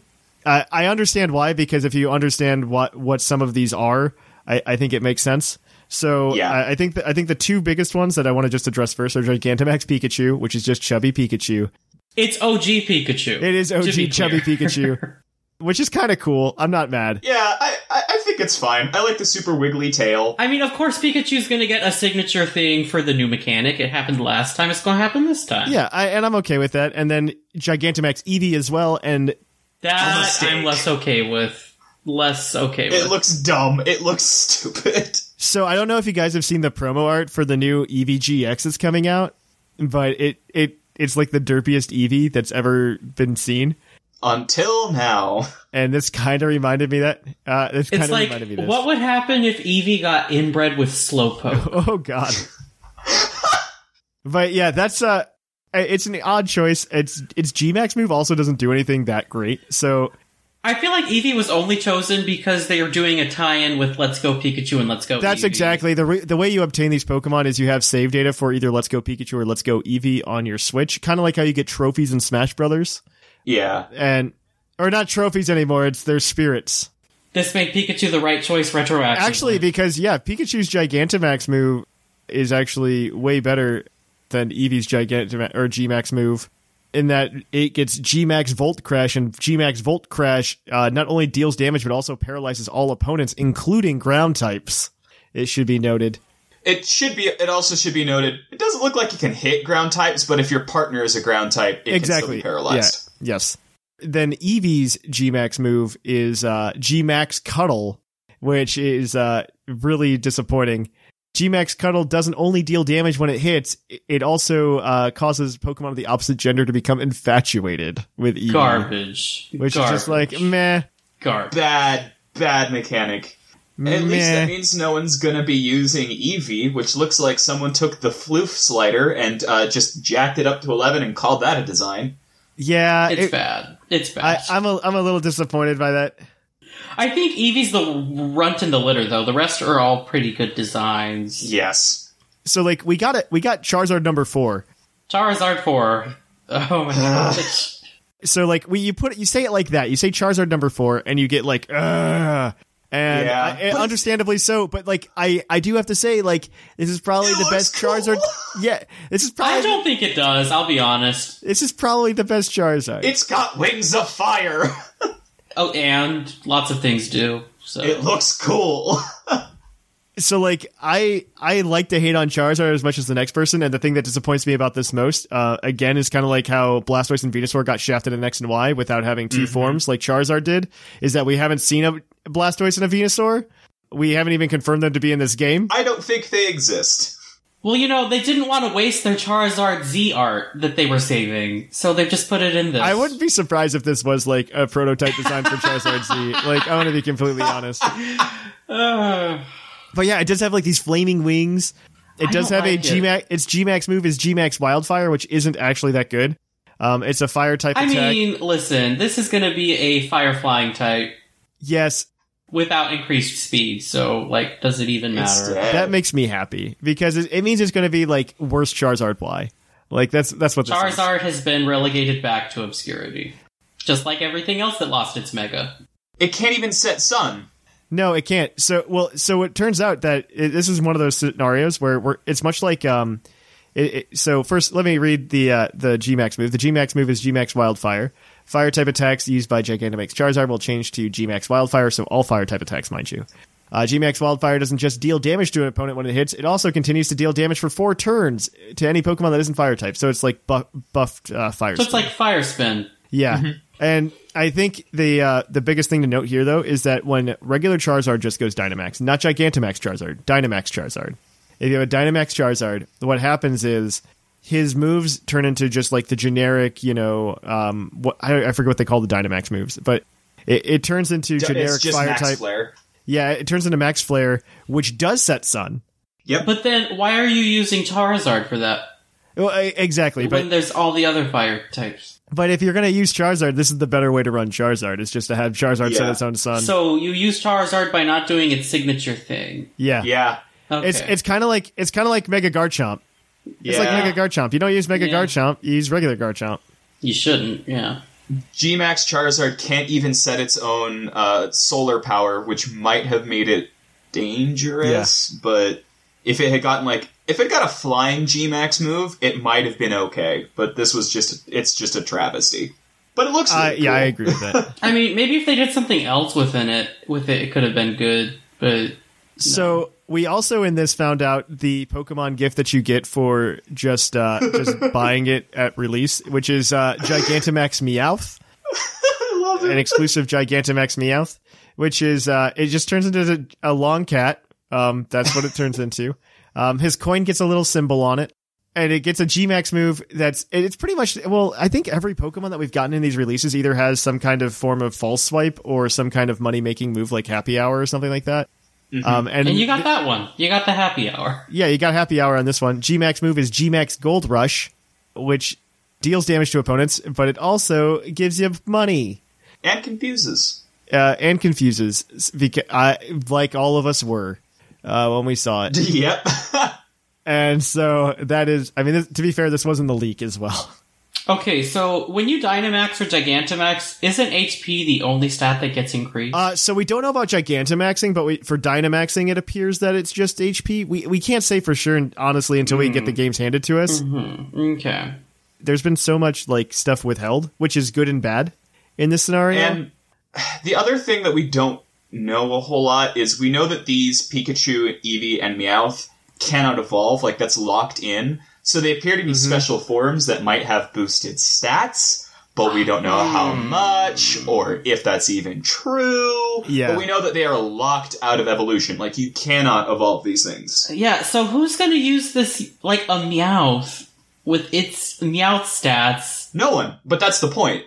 I, I understand why because if you understand what what some of these are, I, I think it makes sense. So Yeah. I, I think the, I think the two biggest ones that I want to just address first are Gigantamax Pikachu, which is just chubby Pikachu. It's OG Pikachu. It is OG chubby. Pikachu, which is kind of cool. I'm not mad. Yeah, I, I, I think it's fine. I like the super wiggly tail. I mean, of course, Pikachu's going to get a signature thing for the new mechanic. It happened last time. It's going to happen this time. Yeah, I, and I'm okay with that. And then Gigantamax Eevee as well, and that. I'm less okay with. Less okay with. It looks dumb. It looks stupid. So I don't know if you guys have seen the promo art for the new Eevee GX that's coming out, but it it it's like the derpiest Eevee that's ever been seen. Until now. And this kind of reminded me that uh this kind it's of like, reminded me this. what would happen if Eevee got inbred with Slowpoke? Oh god. but yeah, that's uh it's an odd choice. It's its Gmax move also doesn't do anything that great. So I feel like Eevee was only chosen because they are doing a tie-in with Let's Go Pikachu and Let's Go. That's Eevee. exactly the re- the way you obtain these Pokemon is you have save data for either Let's Go Pikachu or Let's Go Eevee on your Switch, kind of like how you get trophies in Smash Brothers, Yeah. and or not trophies anymore. It's their spirits. This made Pikachu the right choice retroactively. Actually, because yeah, Pikachu's Gigantamax move is actually way better than Eevee's Gigantamax or Gmax move. In that it gets Gmax Volt Crash, and Gmax Volt Crash uh, not only deals damage but also paralyzes all opponents, including ground types. It should be noted. It should be. It also should be noted. It doesn't look like it can hit ground types, but if your partner is a ground type, it can still exactly be paralyzed. Yeah. Yes. Then Eevee's Gmax move is uh, Gmax Cuddle, which is uh, really disappointing. Gmax Cuddle doesn't only deal damage when it hits; it also uh, causes Pokemon of the opposite gender to become infatuated with Eevee, Garbage. which Garbage. is just like meh, garbage. Bad, bad mechanic. At least that means no one's gonna be using Eevee, which looks like someone took the floof slider and uh, just jacked it up to 11 and called that a design. yeah, It's it- bad. It's I, bad. I'm a I'm a little disappointed by that. I think Eevee's the runt in the litter, though. The rest are all pretty good designs. Yes. So like we got it, we got Charizard number four. Charizard 4. Oh my gosh. so like we you put it you say it like that you say charizard number four and you get like Ugh, and Yeah. I- and understandably so but like i i do have to say like this is probably It the best cool. charizard yeah this is probably I don't think it does, I'll be honest. this is probably the best charizard It's got wings of fire. Oh, and lots of things do. So it looks cool. so like i i like to hate on charizard as much as the next person and the thing that disappoints me about this most uh again is kind of like how blastoise and venusaur got shafted in x and y without having 2 forms like charizard did is that we haven't seen a blastoise and a venusaur we haven't even confirmed them to be in this game I don't think they exist. Well, you know, they didn't want to waste their Charizard Z art that they were saving, so they just put it in this. I wouldn't be surprised if this was like a prototype design for Charizard Z. Like, I want to be completely honest. Uh, But yeah, it does have like these flaming wings. It I does have like a it. Gmax. Its Gmax move is Gmax Wildfire, which isn't actually that good. Um, it's a fire type I attack. mean, listen, this is going to be a fire flying type yes, without increased speed, so, like, does it even matter? Instead. that makes me happy because it, it means it's going to be like worse Charizard Y. Like that's that's what this is. Charizard has been relegated back to obscurity. Just like everything else that lost its mega. It can't even set sun. No, it can't. So, well, so it turns out that it, this is one of those scenarios where we're, it's much like um. It, it, so first, let me read the uh, the Gmax move. The Gmax move is Gmax Wildfire. Fire type attacks used by Gigantamax Charizard will change to Gmax Wildfire. So all fire type attacks, mind you. Uh, Gmax Wildfire doesn't just deal damage to an opponent when it hits; it also continues to deal damage for four turns to any Pokemon that isn't fire type. So it's like buff, buffed uh, fire. So it's spin. like fire spin. Yeah. And I think the uh, the biggest thing to note here though is that when regular Charizard just goes Dynamax, not Gigantamax Charizard, Dynamax Charizard. If you have a Dynamax Charizard, what happens is his moves turn into just like the generic, you know, um, what I, I forget what they call the Dynamax moves, but it, it turns into generic it's just fire max type. flare. Yeah, it turns into Max Flare, which does set Sun. Yep. But then, why are you using Charizard for that? Well, e- exactly, but when there's all the other fire types. but if you're gonna use Charizard, this is the better way to run Charizard. Is just to have Charizard set its own Sun. So you use Charizard by not doing its signature thing. yeah, yeah. Okay. It's it's kind of like it's kind of like Mega Garchomp. It's like Mega Garchomp. You don't use Mega Yeah. Garchomp. You use regular Garchomp. you shouldn't. Yeah. Gmax Charizard can't even set its own uh, solar power, which might have made it dangerous. But if it had gotten like if it got a flying Gmax move, it might have been okay. But this was just it's just a travesty. But it looks Uh, really yeah, I agree with that. I mean, maybe if they did something else within it, with it, it could have been good. But so we also in this found out the Pokemon gift that you get for just uh, just buying it at release, which is uh, Gigantamax Meowth, I love it. an exclusive Gigantamax Meowth, which is uh, it just turns into a, a long cat. Um, that's what it turns into. Um, his coin gets a little symbol on it. and it gets a Gmax move that's it's pretty much well, I think every Pokemon that we've gotten in these releases either has some kind of form of false swipe or some kind of money making move like Happy Hour or something like that. Um, and, And you got that one. You got the happy hour. yeah, you got Happy Hour on this one. Gmax move is Gmax Gold Rush, which deals damage to opponents, but it also gives you money and confuses. uh, and confuses, because I, like all of us were uh, when we saw it. Yep. And so that is, I mean, this, to be fair, this wasn't the leak as well. Okay, so when you Dynamax or Gigantamax, isn't HP the only stat that gets increased? Uh, so we don't know about Gigantamaxing, but we, for Dynamaxing, it appears that it's just HP. We we can't say for sure, honestly, until we get the games handed to us. okay. There's been so much like stuff withheld, which is good and bad in this scenario. And the other thing that we don't know a whole lot is we know that these Pikachu, Eevee, and Meowth cannot evolve, like that's locked in. So they appear to be mm-hmm. special forms that might have boosted stats, but we don't know how hmm. much or if that's even true. Yeah. But we know that they are locked out of evolution. Like you cannot evolve these things. Yeah, so who's gonna use this like a Meowth with its Meowth stats? No one. But that's the point.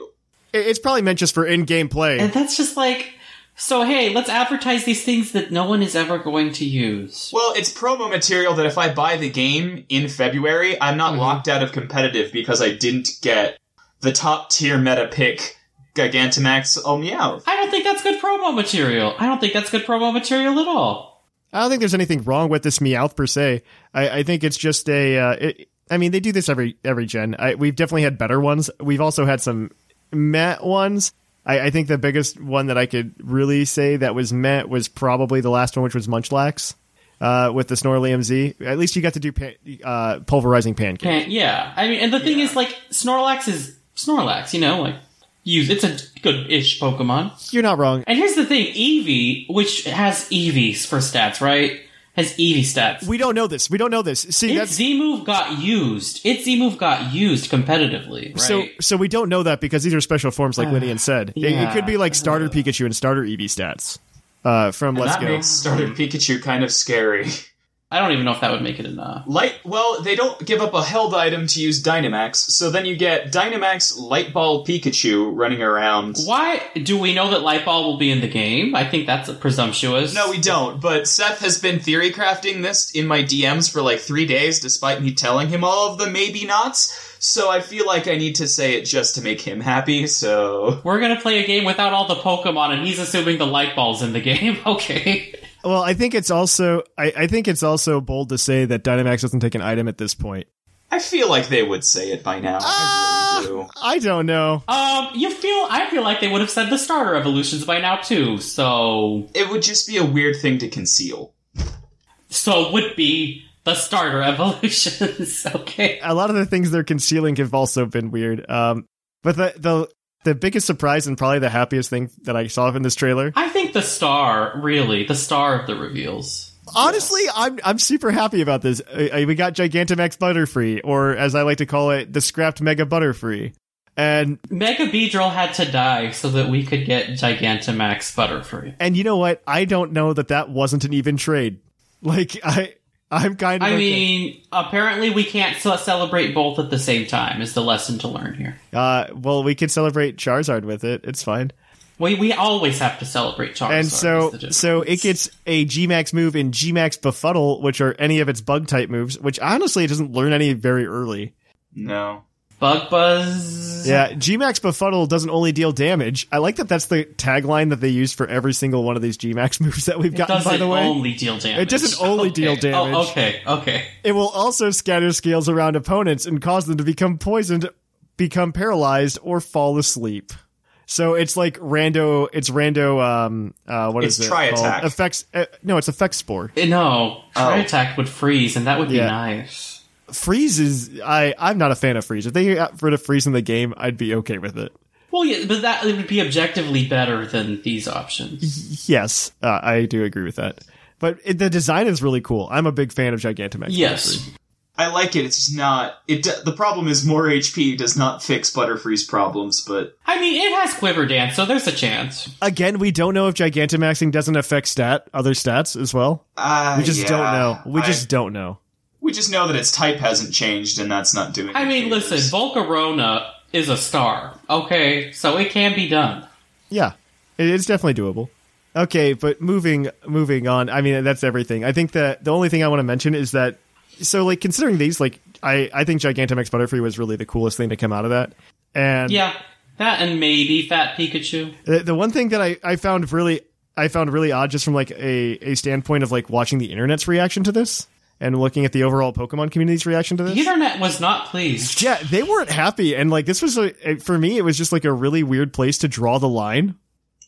It's probably meant just for in-game play. And that's just like so hey, let's advertise these things that no one is ever going to use. Well, it's promo material that if I buy the game in February, I'm not Mm-hmm. locked out of competitive because I didn't get the top tier meta pick Gigantamax Oh Meow. I don't think that's good promo material. I don't think that's good promo material at all. I don't think there's anything wrong with this Meowth per se. I, I think it's just a. Uh, it, I mean, they do this every every gen. I, we've definitely had better ones. We've also had some met ones. I, I think the biggest one that I could really say that was met was probably the last one, which was Munchlax uh, with the Snorlium Z. At least you got to do pan, uh, pulverizing pancake. And yeah, I mean, and the thing is, like, Snorlax is Snorlax. You know, like, use it's a good-ish Pokemon. You're not wrong. And here's the thing: Eevee, which has Eevees for stats, right? Has Eevee stats. We don't know this. We don't know this. See, its Z move got used. Its Z move got used competitively, right? so. So we don't know that because these are special forms, like Lydian said. It- It, could be like starter Pikachu and starter Eevee stats uh, from Let's Go that Go. makes starter Pikachu kind of scary. I don't even know if that would make it enough. Light, well, they don't give up a held item to use Dynamax, so then you get Dynamax Light Ball Pikachu running around. Why do we know that Light Ball will be in the game? I think that's presumptuous. No, we don't. But Seth has been theory crafting this in my DMs for like three days, despite me telling him all of the maybe nots. So I feel like I need to say it just to make him happy. So We're gonna play a game without all the Pokemon, and he's assuming the Light Ball's in the game. Okay. Well, I think it's also I, I think it's also bold to say that Dynamax doesn't take an item at this point. I feel like they would say it by now. I really do. I don't know. Um, you feel? I feel like they would have said the starter evolutions by now too. So, It would just be a weird thing to conceal. so it would be the starter evolutions. okay. A lot of the things they're concealing have also been weird. Um, but the the the biggest surprise and probably the happiest thing that I saw in this trailer. I think the star, really, the star of the reveals. Honestly, I'm I'm super happy about this. Uh, uh, we got Gigantamax Butterfree, or as I like to call it, the scrapped Mega Butterfree. And Mega Beedrill had to die so that we could get Gigantamax Butterfree. and you know what? I don't know that that wasn't an even trade. Like I I'm kind of I okay. mean, apparently we can't celebrate both at the same time. Is the lesson to learn here? uh, well, we could celebrate Charizard with it. It's fine. We we always have to celebrate Charizard. and so so it gets a Gmax move in Gmax Befuddle, which are any of its bug type moves, which honestly it doesn't learn any very early. No. Bug Buzz. Yeah, Gmax Befuddle doesn't only deal damage. I like that that's the tagline that they use for every single one of these Gmax moves that we've It gotten, by the way. only deal damage. It doesn't only Okay. deal damage. Oh, okay, okay. It will also scatter scales around opponents and cause them to become poisoned, become paralyzed, or fall asleep. So it's like rando. It's rando. Um, uh, what is It's it? Tri-Attack. Effects. Uh, no, it's effect spore. Uh, No, Tri Oh. Attack would freeze, and that would be Yeah. nice. Freeze is. I. I'm not a fan of freeze. If they got rid of freeze in the game, I'd be okay with it. Well, yeah, but that would be objectively better than these options. Yes, uh, I do agree with that. But it, the design is really cool. I'm a big fan of Gigantamax. Yes. I like it. It's just not. It. The problem is more HP does not fix Butterfree's problems, but I mean, it has Quiver Dance, so there's a chance. Again, we don't know if Gigantamaxing doesn't affect stat other stats as well. uh, We just yeah, don't know. We I- just don't know. We just know that its type hasn't changed, and that's not doing. I mean, favors. listen, Volcarona is a star, okay? So it can be done. Yeah, it's definitely doable. Okay, but moving moving on. I mean, that's everything. I think that the only thing I want to mention is that so like considering these, like I I think Gigantamax Butterfree was really the coolest thing to come out of that. And Yeah, that and maybe Fat Pikachu. the, the one thing that I I found really I found really odd just from like a a standpoint of like watching the internet's reaction to this and looking at the overall Pokemon community's reaction to this. The internet was not pleased. Yeah, they weren't happy, and like this was a for me, it was just like a really weird place to draw the line.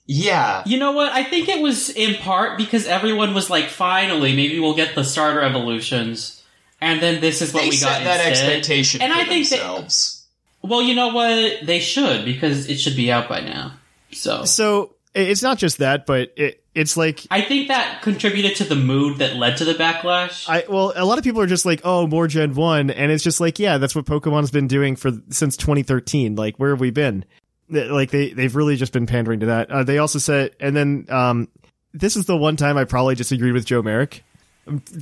yeah, You know what? I think it was in part because everyone was like, finally, maybe we'll get the starter evolutions. And then this is what they we got that instead. expectation And for I think that- themselves. Well, you know what? They should because it should be out by now. So So it's not just that, but it, it's like I think that contributed to the mood that led to the backlash. I well, a lot of people are just like, "Oh, more Gen One," and it's just like, yeah, that's what Pokemon's been doing for since 2013. Like, where have we been? Like they they've really just been pandering to that. Uh, they also said, and then um, this is the one time I probably disagreed with Joe Merrick.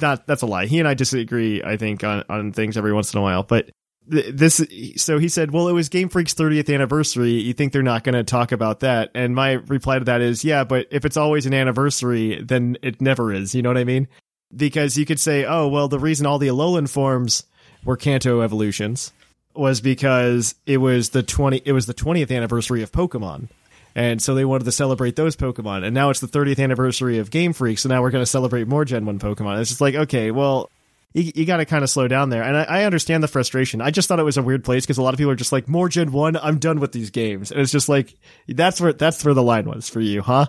Not that's a lie. He and I disagree, I think, on on things every once in a while, but. Th- This so he said, "Well, it was Game Freak's 30th anniversary. You think they're not going to talk about that?" And my reply to that is, "Yeah, but if it's always an anniversary, then it never is. You know what I mean?" because you could say, oh, well, the reason all the Alolan forms were Kanto evolutions was because it was the 20 it was the 20th anniversary of Pokemon. And so they wanted to celebrate those Pokemon. And now it's the 30th anniversary of Game Freak, so now we're going to celebrate more Gen 1 Pokemon. It's just like, okay, well, you, you got to kind of slow down there. And I, I understand the frustration. I just thought it was a weird place because a lot of people are just like, more Gen 1, I'm done with these games. And it's just like, that's where, that's where the line was for you, huh?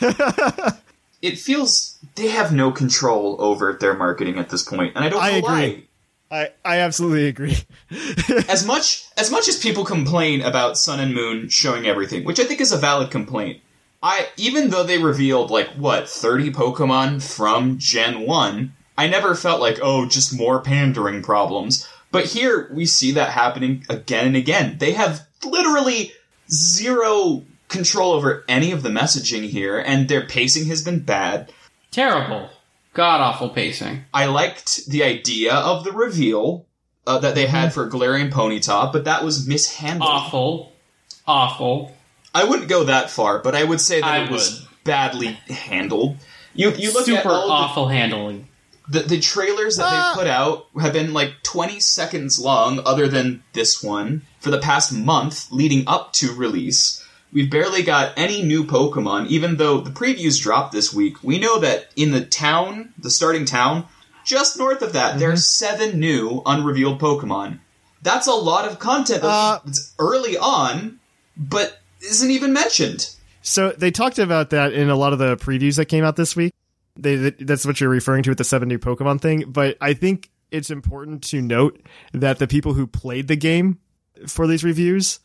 It feels they have no control over their marketing at this point, and I don't I agree. why. I, I absolutely agree. as much as much as people complain about Sun and Moon showing everything, which I think is a valid complaint. I even though they revealed like what 30 Pokemon from Gen 1, I never felt like oh just more pandering problems. But here we see that happening again and again. They have literally zero control over any of the messaging here and their pacing has been bad. Terrible. God awful pacing. I liked the idea of the reveal uh, that they had for Galarian Ponyta, but that was mishandled. Awful. Awful. I wouldn't go that far, but I would say that I it was badly handled. You you look Super at all awful handling. The, the the trailers that Ah. they put out have been like 20 seconds long, other than this one, for the past month leading up to release. We've barely got any new Pokemon, even though the previews dropped this week. We know that in the town, the starting town, just north of that, Mm-hmm. there are seven new unrevealed Pokemon. That's a lot of content Uh, that's early on, but isn't even mentioned. So they talked about that in a lot of the previews that came out this week. They, that's what you're referring to with the seven new Pokemon thing. But I think it's important to note that the people who played the game for these reviews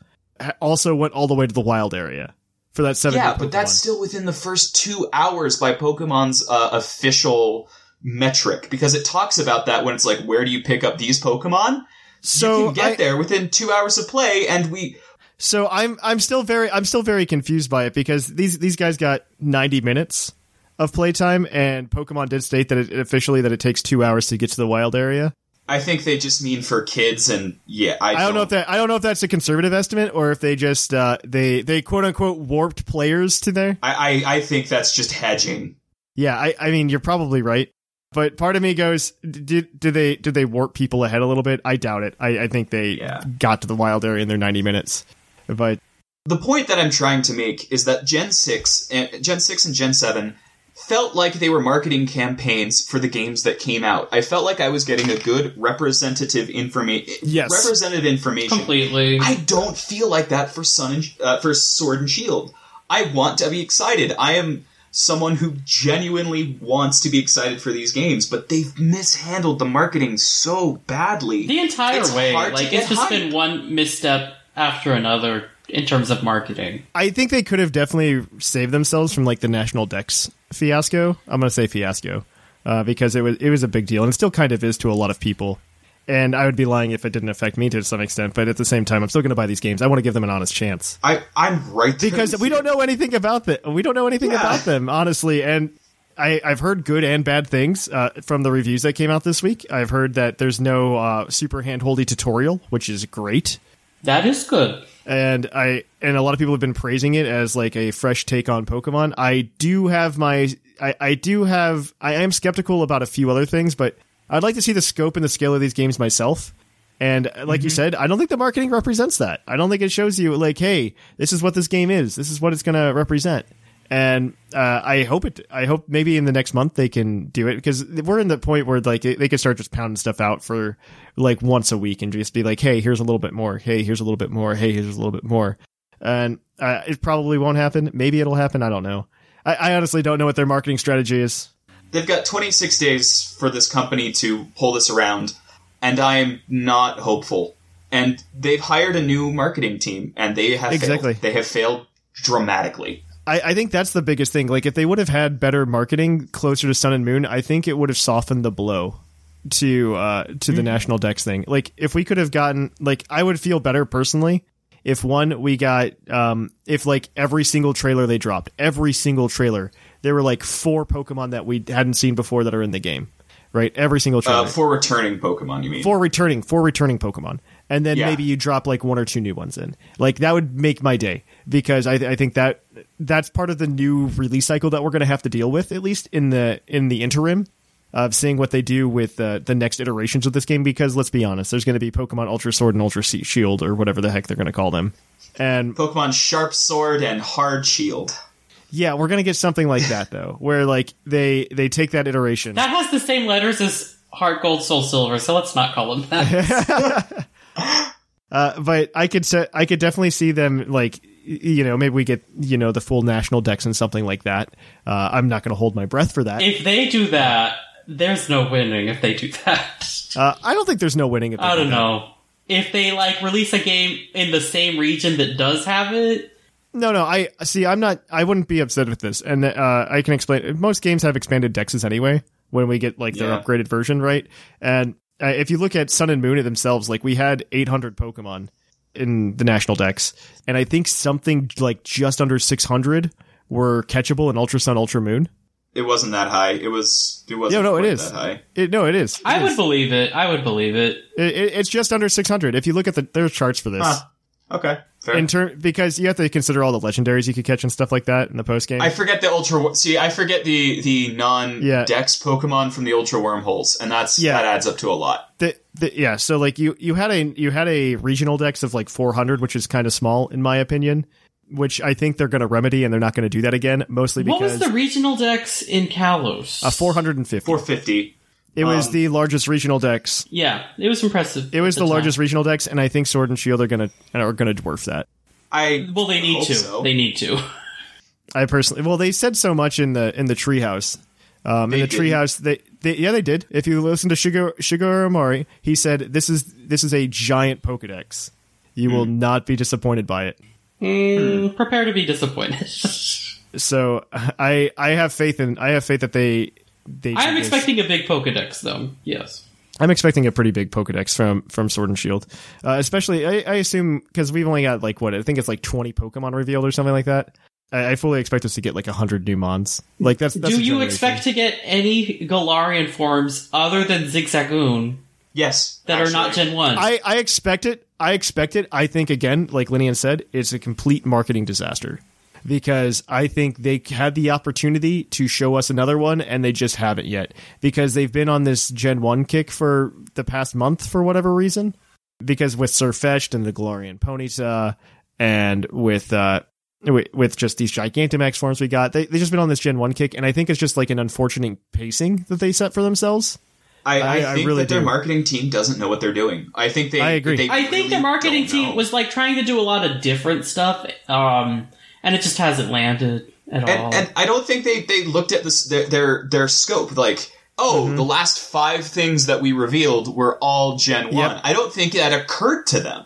also went all the way to the wild area for that seven. Yeah, but that's still within the first two hours by Pokemon's uh, official metric because it talks about that when it's like, where do you pick up these Pokemon? so you can get I- there within two hours of play, and we. So I'm I'm still very I'm still very confused by it because these these guys got 90 minutes of playtime and Pokemon did state that it officially that it takes 2 hours to get to the wild area. I think they just mean for kids, and yeah, I, I don't know if that I don't know if that's a conservative estimate or if they just uh they they quote unquote warped players to there. I, I I think that's just hedging. Yeah, I I mean you're probably right. But part of me goes, did did they did they warp people ahead a little bit? I doubt it. I, I think they Yeah. got to the wild area in their 90 minutes. But The point that I'm trying to make is that Gen 6 Gen 6 and Gen 7 felt like they were marketing campaigns for the games that came out. I felt like I was getting a good representative information Yes. representative information. Completely. I don't feel like that for Sun and uh, for Sword and Shield. I want to be excited. I am someone who genuinely wants to be excited for these games, but they've mishandled the marketing so badly. the entire It's way. hard to Like get it's just hype. been one misstep after another in terms of marketing. I think they could have definitely saved themselves from like the National Dex fiasco. I'm going to say fiasco uh, because it was it was a big deal and it still kind of is to a lot of people. And I would be lying if it didn't affect me to some extent. But at the same time, I'm still going to buy these games. I want to give them an honest chance I, I'm right because we don't know anything about them. We don't know anything Yeah. about them honestly. And I, I've heard good and bad things uh, from the reviews that came out this week. I've heard that there's no uh, super handholdy tutorial, which is great That is good. And I and a lot of people have been praising it as like a fresh take on Pokemon. I do have my I, I do have I am skeptical about a few other things, but I'd like to see the scope and the scale of these games myself. And like you mm-hmm. said, I don't think the marketing represents that. I don't think it shows you like, hey, this is what this game is. This is what it's going to represent. And uh, I hope it. I hope maybe in the next month they can do it because we're in the point where like they, they can start just pounding stuff out for like once a week and just be like, hey, here's a little bit more. Hey, here's a little bit more. Hey, here's a little bit more. And uh, it probably won't happen. Maybe it'll happen. I don't know. I, I honestly don't know what their marketing strategy is. They've got 26 days for this company to pull this around, and I am not hopeful. And they've hired a new marketing team, and they have Exactly. failed. They have failed dramatically. I, I think that's the biggest thing. Like, if they would have had better marketing closer to Sun and Moon, I think it would have softened the blow to uh to the national dex thing. Like, if we could have gotten like, I would feel better personally if one we got um if like every single trailer they dropped, every single trailer, there were like four Pokemon that we hadn't seen before that are in the game. Right, every single trailer. Uh, for returning Pokemon, you mean? four returning four returning pokemon and then Yeah. maybe you drop like one or two new ones in like that would make my day because i, I think that that's part of the new release cycle that we're going to have to deal with at least in the in the interim of seeing what they do with uh, the next iterations of this game because let's be honest there's going to be pokemon ultra sword and ultra shield or whatever the heck they're going to call them and Pokemon Sharp Sword and Hard Shield. yeah we're going to get something like that though where like they they take that iteration That has the same letters as Heart Gold Soul Silver, so let's not call them that. Uh, but I could se- I could definitely see them like you know maybe we get you know the full national dex and something like that. Uh, I'm not going to hold my breath for that. if they do that, there's no winning if they do that. Uh, I don't think there's no winning. If they I do don't that. know. If they like release a game in the same region that does have it, No, no. I see. I'm not. I wouldn't be upset with this, and uh, I can explain. Most games have expanded dexes anyway when we get like their Yeah. upgraded version, right? And uh, if you look at Sun and Moon themselves, like we had 800 Pokemon in the national dex, and I think something like just under 600 were catchable in Ultra Sun, Ultra Moon. It wasn't that high. It was. It wasn't Yeah, no, it is. that high. It, no, it is. It I is. would believe it. I would believe it. It, it- it's just under 600. If you look at the there's charts for this. Huh. Okay, fair. In term because you have to consider all the legendaries you could catch and stuff like that in the post game. I forget the ultra. See, I forget the the non Yeah. Dex Pokemon from the ultra wormholes, and that's Yeah. that adds up to a lot. the, the, yeah, so like you you had a you had a regional dex of like 400, which is kind of small in my opinion, which I think they're going to remedy and they're not going to do that again, mostly because What was the regional dex in Kalos? uh, 450. Four fifty. It was um, the largest regional dex. yeah, it was impressive. It was at the time. largest regional dex, and I think Sword and Shield are gonna are gonna dwarf that. I Well, they need to. so. They need to. I personally, well, they said so much in the in the treehouse. Um, in the treehouse, they, they yeah they did. If you listen to Shigo Shigeru Ohmori, he said this is this is a giant Pokedex. You will Hmm. not be disappointed by it. Mm, prepare to be disappointed. So I I have faith in I have faith that they they. I am expecting a big Pokedex, though. Yes. I'm expecting a pretty big Pokedex from from Sword and Shield, uh, especially I, I assume because we've only got like what I think it's like 20 Pokemon revealed or something like that. I, I fully expect us to get like hundred new Mons. Like that's, that's Do you generation. expect to get any Galarian forms other than Zigzagoon yes that are not. Gen 1? I, I expect it. I expect it. I think again, like Linian said, it's a complete marketing disaster because I think they had the opportunity to show us another one and they just haven't yet because they've been on this Gen One kick for the past month for whatever reason. Because with Sirfetch'd and the Galarian Ponyta and with uh with, with just these Gigantamax forms we got, they they just been on this Gen One kick, and I think it's just like an unfortunate pacing that they set for themselves. I, I, I- I think really that their do. marketing team doesn't know what they're doing. I think they. I agree. they I think their marketing team was like trying to do a lot of different stuff, um, and it just hasn't landed at all. and, and I don't think they, they looked at this their their, their scope like oh Mm-hmm. the last five things that we revealed were all Gen one. I don't think that occurred to them.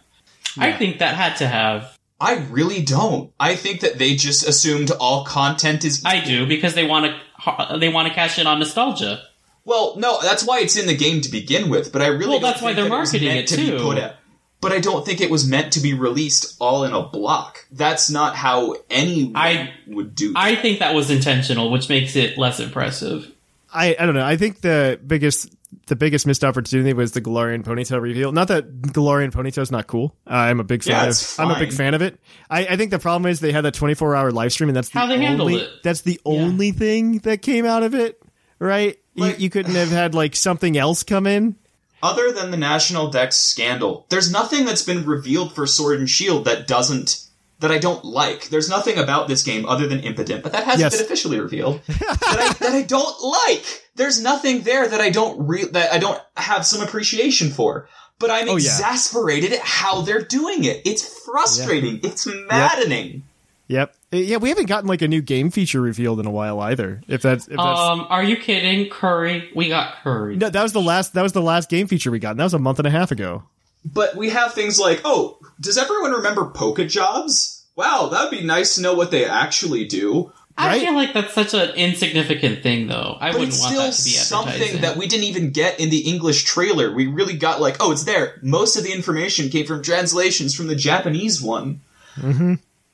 I think that had to have. I really don't. I think that they just assumed all content is. I do because they want to. They want to cash in on nostalgia. well, no, that's why it's in the game to begin with. But I really Well, don't that's why they're that it was marketing meant it to be too. put out. But I don't think it was meant to be released all in a block. That's not how anyone I- would do. That. I think that was intentional, which makes it less impressive. I, I don't know. I think the biggest the biggest missed opportunity was the Galarian Ponyta reveal. Not that Galarian Ponyta is not cool. Uh, I'm a big fan Yeah, of. it's I'm a big fan of it. I, I think the problem is they had that 24 hour live stream, and that's the How they handled only, it. That's the only thing that came out of it, right? Like- you, you couldn't have had like something else come in. Other than the National Dex scandal, there's nothing that's been revealed for Sword and Shield that doesn't that I don't like. There's nothing about this game other than Impotent, but that hasn't Yes. been officially revealed. that, I, that I don't like. There's nothing there that I don't re- that I don't have some appreciation for. But I'm Oh, yeah. exasperated at how they're doing it. It's frustrating. It's maddening. Yep. Uh, Yeah, we haven't gotten like a new game feature revealed in a while either. If that's if that's Um, are you kidding? Curry, we got Curry. no, that was the last that was the last game feature we got. And that was a month and a half ago. But we have things like, oh, does everyone remember Poke Jobs? wow, that'd be nice to know what they actually do. I feel like that's such an insignificant thing, though. I But wouldn't it's want that to be something that we didn't even get in the English trailer. We really got like, oh, it's there. Most of the information came from translations from the Japanese one.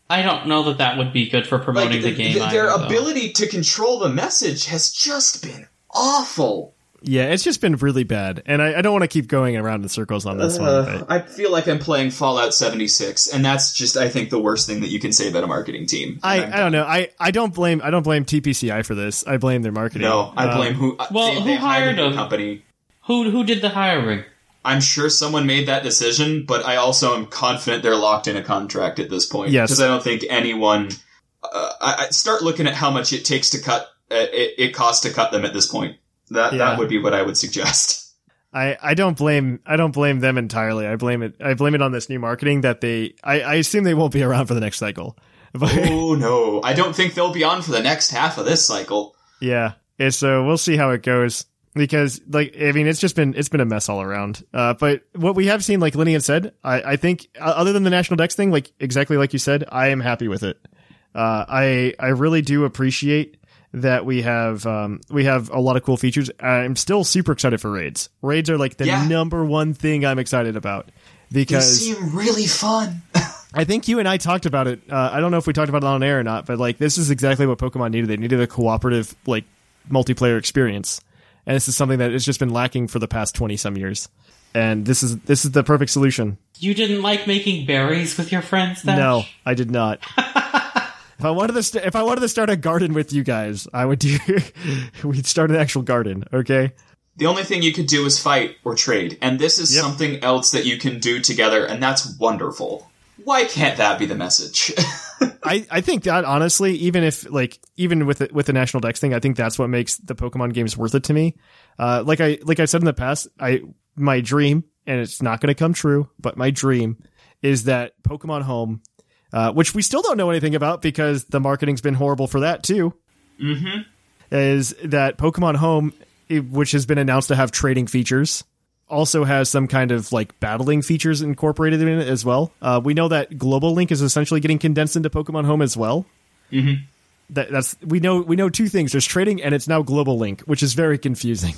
I don't know that that would be good for Like promoting the game. th- their either, though. ability to control the message has just been awful. Yeah, it's just been really bad, and I, I don't want to keep going around in circles on this one. Uh, But I feel like I'm playing Fallout 76, and that's just, I think, the worst thing that you can say about a marketing team. I, I'm don't know. I, I don't blame I don't blame TPCI for this. I blame their marketing. No, I Um, blame who. well, they, who they hired a new? Company. Who who did the hiring? I'm sure someone made that decision, but I also am confident they're locked in a contract at this point. Yes. because I don't think anyone. Uh, I, I start looking at how much it takes to cut. Uh, it, it costs to cut them at this point. That Yeah. that would be what I would suggest. I, I don't blame I don't blame them entirely. I blame it I blame it on this new marketing that they I, I assume they won't be around for the next cycle. Oh no, I don't think they'll be on for the next half of this cycle. yeah, it's so we'll see how it goes because like I mean it's just been it's been a mess all around. Uh, but what we have seen, like Lydian said, I I think uh, other than the national dex thing, like exactly like you said, I am happy with it. Uh, I I really do appreciate that we have um, we have a lot of cool features. I'm still super excited for raids. Raids are like the Yeah. number one thing I'm excited about They because seem really fun. I think you and I talked about it. Uh, I don't know if we talked about it on air or not, but like this is exactly what Pokemon needed. They needed a cooperative like multiplayer experience, and this is something that has just been lacking for the past twenty some years. And this is this is the perfect solution. You didn't like making berries with your friends? Dash? No, I did not. if I wanted to, st- if I wanted to start a garden with you guys, I would do. we'd start an actual garden. Okay. The only thing you could do is fight or trade, and this is Yep. something else that you can do together, and that's wonderful. Why can't that be the message? I, I think that honestly, even if like even with the, with the national dex thing, I think that's what makes the Pokemon games worth it to me. Uh, like I like I said in the past, I my dream, and it's not going to come true, but my dream is that Pokemon Home, uh, which we still don't know anything about because the marketing's been horrible for that too. Mm-hmm. Is that Pokemon Home, which has been announced to have trading features, also has some kind of like battling features incorporated in it as well. Uh, we know that Global Link is essentially getting condensed into Pokemon Home as well. Mm-hmm. That, that's we know we know two things. There's trading and it's now Global Link, which is very confusing.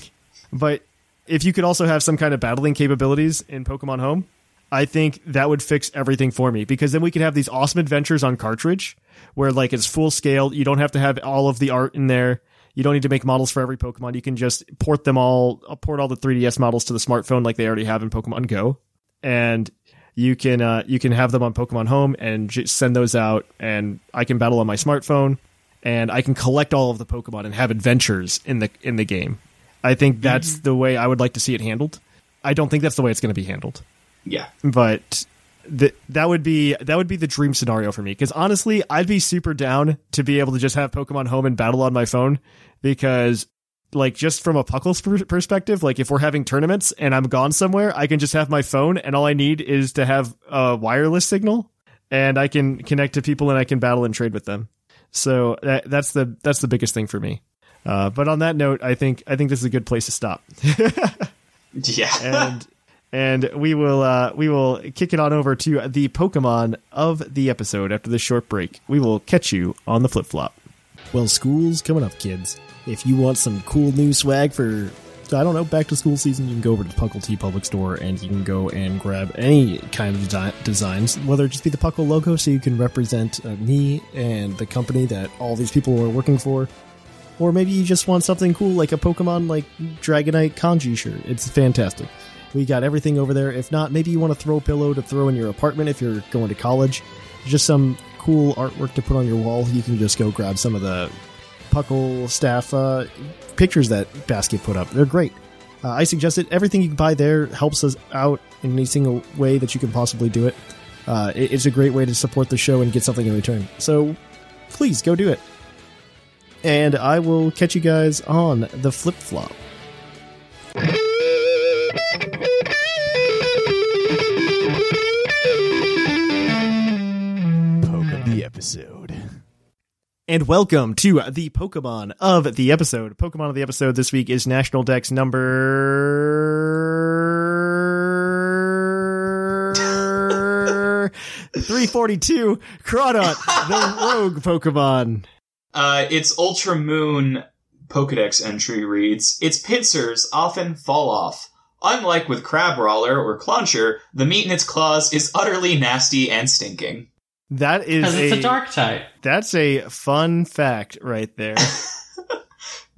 But if you could also have some kind of battling capabilities in Pokemon Home, I think that would fix everything for me because then we could have these awesome adventures on cartridge where like it's full scale. You don't have to have all of the art in there. You don't need to make models for every Pokemon. You can just port them all, uh, port all the 3DS models to the smartphone like they already have in Pokemon Go, and you can uh, you can have them on Pokemon Home and just send those out, and I can battle on my smartphone, and I can collect all of the Pokemon and have adventures in the in the game. I think that's the way I would like to see it handled. I don't think that's the way it's going to be handled yeah. but th- that would be that would be the dream scenario for me because honestly i'd be super down to be able to just have pokemon home and battle on my phone because like just from a puckle's per- perspective like if we're having tournaments and i'm gone somewhere i can just have my phone and all i need is to have a wireless signal and i can connect to people and i can battle and trade with them so that, that's the that's the biggest thing for me uh, but on that note i think i think this is a good place to stop Yeah. and and we will uh, we will kick it on over to the Pokemon of the episode after this short break. We will catch you on the flip flop. Well, school's coming up, kids. If you want some cool new swag for I don't know back to school season, you can go over to the Puckle TeePublic Store and you can go and grab any kind of desi- designs, whether it just be the Puckle logo, so you can represent uh, me and the company that all these people are working for, or maybe you just want something cool like a Pokemon like Dragonite Kanji shirt. It's fantastic. We got everything over there. If not, maybe you want to throw a pillow to throw in your apartment if you're going to college. Just some cool artwork to put on your wall. You can just go grab some of the Puckle staff uh, pictures that Basket put up. They're great. Uh, I suggest it. Everything you can buy there helps us out in any single way that you can possibly do it. Uh, it- it's a great way to support the show and get something in return. So please go do it. And I will catch you guys on the flip flop. Poke of the episode. And welcome to the Pokemon of the episode. Pokemon of the episode this week is National Dex number 342, Crawdaunt, the rogue Pokemon. Uh, its Ultra Moon Pokedex entry reads, Its pincers often fall off. Unlike with Crabrawler or Clauncher, the meat in its claws is utterly nasty and stinking. That is it's a, a dark type. that's a fun fact right there.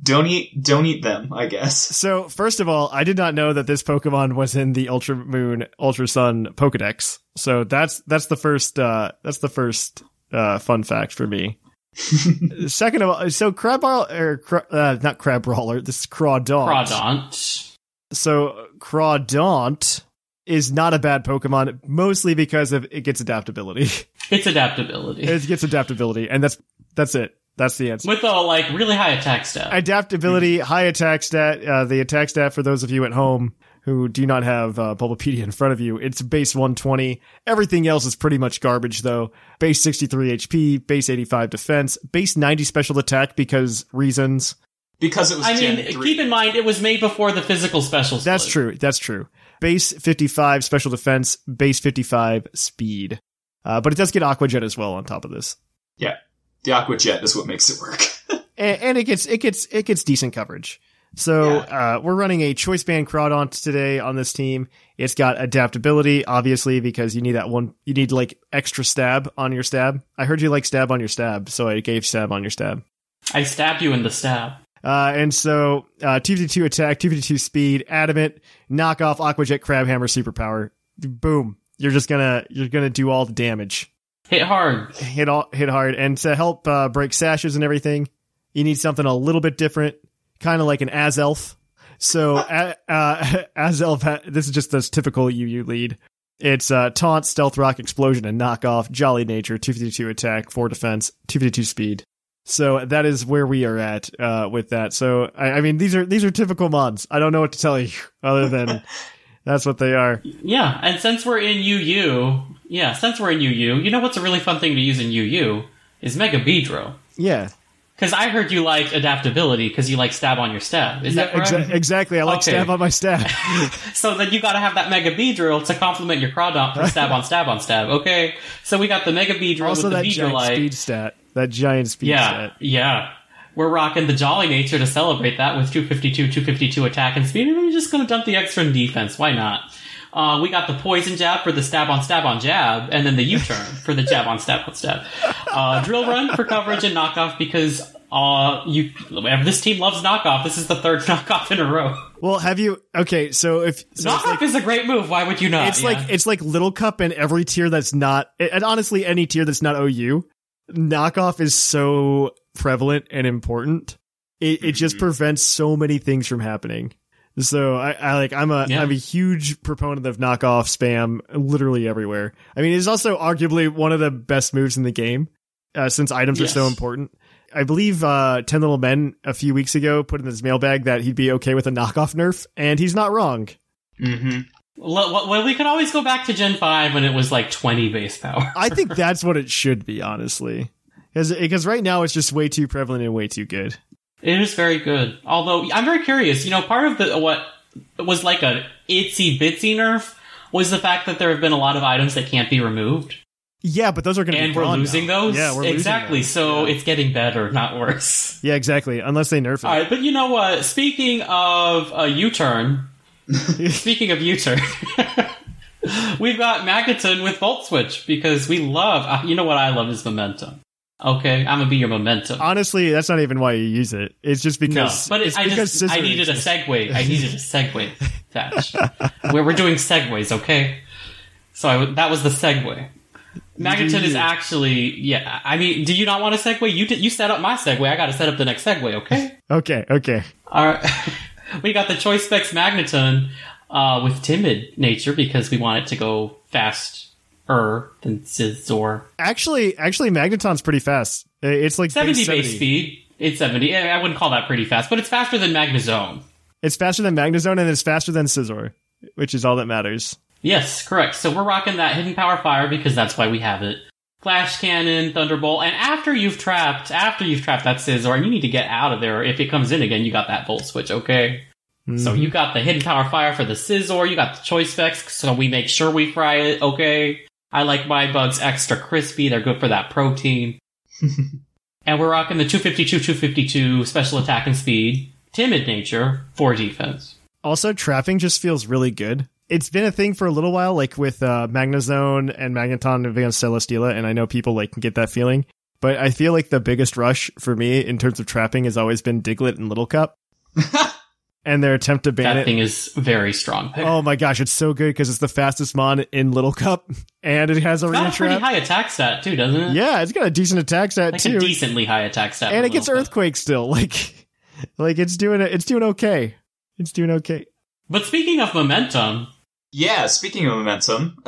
Don't eat, don't eat them, I guess. so, first of all, I did not know that this Pokemon was in the Ultra Moon, Ultra Sun Pokedex. So that's that's the first uh that's the first uh fun fact for me. Second of all, so Crab or uh, not Crabrawler, this is Crawdaunt. Crawdaunt. So Crawdaunt is not a bad Pokemon, mostly because of it gets adaptability. It's adaptability. it gets adaptability, and that's that's it. That's the answer. With a like really high attack stat. Adaptability, high attack stat. Uh, the attack stat for those of you at home who do not have uh, Bulbapedia in front of you, it's base 120. Everything else is pretty much garbage, though. Base 63 HP, base 85 defense, base 90 special attack because reasons. Because it was I Gen mean, 3. keep in mind it was made before the physical special. That's true. That's true. Base 55 special defense, base 55 speed. Uh, but it does get Aqua Jet as well on top of this. yeah. The Aqua Jet is what makes it work. and, and it gets it gets it gets decent coverage. So uh, we're running a choice band Crawdaunt today on this team. It's got adaptability, obviously, because you need that one. You need like extra stab on your stab. I heard you like stab on your stab, so I gave stab on your stab. I stabbed you in the stab. Uh, and so uh, 252 attack, 252 speed, adamant, knock off Aquajet Crabhammer superpower. Boom! You're just gonna you're gonna do all the damage. Hit hard. hit all, hit hard, and to help uh, break sashes and everything, you need something a little bit different, kind of like an Azelf. So uh, uh, Azelf, ha- this is just this typical UU lead. It's uh, taunt, stealth rock, explosion, and knockoff. Jolly nature, two fifty two attack, four defense, two fifty two speed. So that is where we are at uh, with that. So I, I mean, these are these are typical mods. I don't know what to tell you other than that's what they are. Yeah, and since we're in UU, yeah, since we're in UU, you know what's a really fun thing to use in UU is Mega Beedrill. Yeah, Because I heard you liked adaptability because you like stab on your stab. Is that yeah, correct? exa- exactly. I like Okay. stab on my stab. So then you got to have that Mega Beedrill to complement your Crawdaunt for stab on stab on stab. Okay, so we got the Mega Beedrill also, with the that giant Beedrillite. speed stat. That giant speed Yeah, stat. yeah. We're rocking the Jolly Nature to celebrate that with 252, 252 attack and speed, and we're just gonna dump the extra in defense. Why not? Uh, we got the Poison Jab for the stab on stab on jab, and then the U-turn for the jab on stab on stab. Uh, drill Run for coverage and knockoff because uh, you this team loves knockoff. This is the third knockoff in a row. Well, have you? Okay, so if so it's knockoff like, is a great move. Why would you not? it's Yeah. like it's like Little Cup in every tier that's not, and honestly, any tier that's not OU. Knockoff is so prevalent and important. It it just prevents so many things from happening. So I, I like I'm a Yeah. am a huge proponent of knockoff spam literally everywhere. I mean, it's also arguably one of the best moves in the game uh, since items are so important. I believe uh, Ten Little Men a few weeks ago put in his mailbag that he'd be okay with a knockoff nerf, and he's not wrong. mm-hmm. Well, we could always go back to Gen 5 when it was like 20 base power. I think that's what it should be, honestly, because right now it's just way too prevalent and way too good. It is very good. Although I'm very curious. You know, part of the what was like a itsy bitsy nerf was the fact that there have been a lot of items that can't be removed, Yeah, but those are going to be and we're losing now. those. Yeah, we're losing exactly. So yeah. it's getting better, not worse. yeah, exactly. Unless they nerf it. All right, but you know what? Speaking of a U-turn, speaking of U-turn. We've got Magneton with Volt Switch because we love. Uh, you know what I love is momentum. Okay, I'm gonna be your momentum. Honestly, that's not even why you use it. It's just because. No, but it, I because just I needed a segue. I needed a segue, Thatch. Where we're doing segues, okay? So I, that was the segue. Magneton is actually yeah. I mean, do you not want a segue? You did, you set up my segue. I got to set up the next segue, okay? Okay, okay. All right. we got the Choice Specs Magneton uh, with timid nature because we want it to go faster than Scizor. Actually, actually, Magneton's pretty fast. It's like 70 base base speed. It's 70. Eh, I wouldn't call that pretty fast, but it's faster than Magnezone. It's faster than Magnezone and it's faster than Scizor, which is all that matters. Yes, correct. So we're rocking that hidden power fire because that's why we have it. Flash cannon, thunderbolt, and after you've trapped, after you've trapped that Scizor, you need to get out of there. If it comes in again, you got that volt switch, okay? So you got the hidden power fire for the Scizor, you got the choice specs, so we make sure we fry it, okay? I like my bugs extra crispy. They're good for that protein. and we're rocking the 252, 252 special attack and speed, timid nature for defense. Also, trapping just feels really good. It's been a thing for a little while, like with uh, Magnezone and Magneton against Celesteela, and I know people like can get that feeling. But I feel like the biggest rush for me in terms of trapping has always been Diglett and Little Cup. and their attempt to ban That it. thing is very strong. Pick. Oh my gosh, it's so good because it's the fastest mon in Little Cup, and it has it's arena got a pretty trap. high attack stat too, doesn't it? Yeah, it's got a decent attack stat like too, a decently high attack stat. and it gets Little Cup. earthquake still. Like, like it's doing it. It's doing okay. It's doing okay. But speaking of momentum, Yeah, speaking of momentum,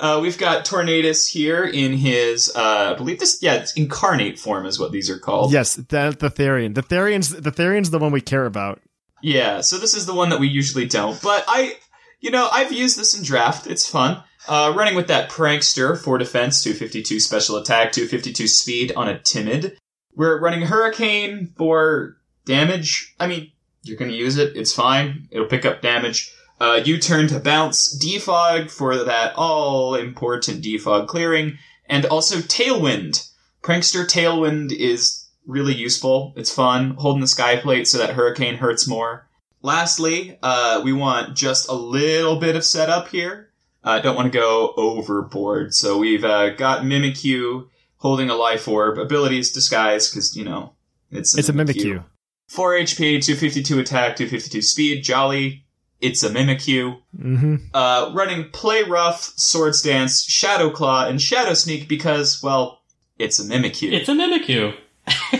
uh, we've got Tornadus here in his, uh, I believe this, yeah, it's incarnate form is what these are called. Yes, that the Therian. The Therian's the Therian's the one we care about. Yeah, so this is the one that we usually don't. But I, you know, I've used this in draft. It's fun. Uh, running with that prankster for defense, 252 special attack, 252 speed on a timid. We're running hurricane for damage. I mean, you're gonna use it. It's fine. It'll pick up damage. Uh, U-turn to bounce, defog for that all important defog clearing, and also tailwind. Prankster tailwind is really useful. It's fun. Holding the sky plate so that hurricane hurts more. Lastly, uh, we want just a little bit of setup here. I uh, don't want to go overboard, so we've uh, got Mimikyu holding a life orb, abilities disguise because you know it's a It's a Mimikyu. 4 HP, 252 attack, 252 speed, jolly. It's a Mimikyu. Mm-hmm. Uh, running Play Rough, Swords Dance, Shadow Claw, and Shadow Sneak because, well, it's a Mimikyu. it's a Mimikyu.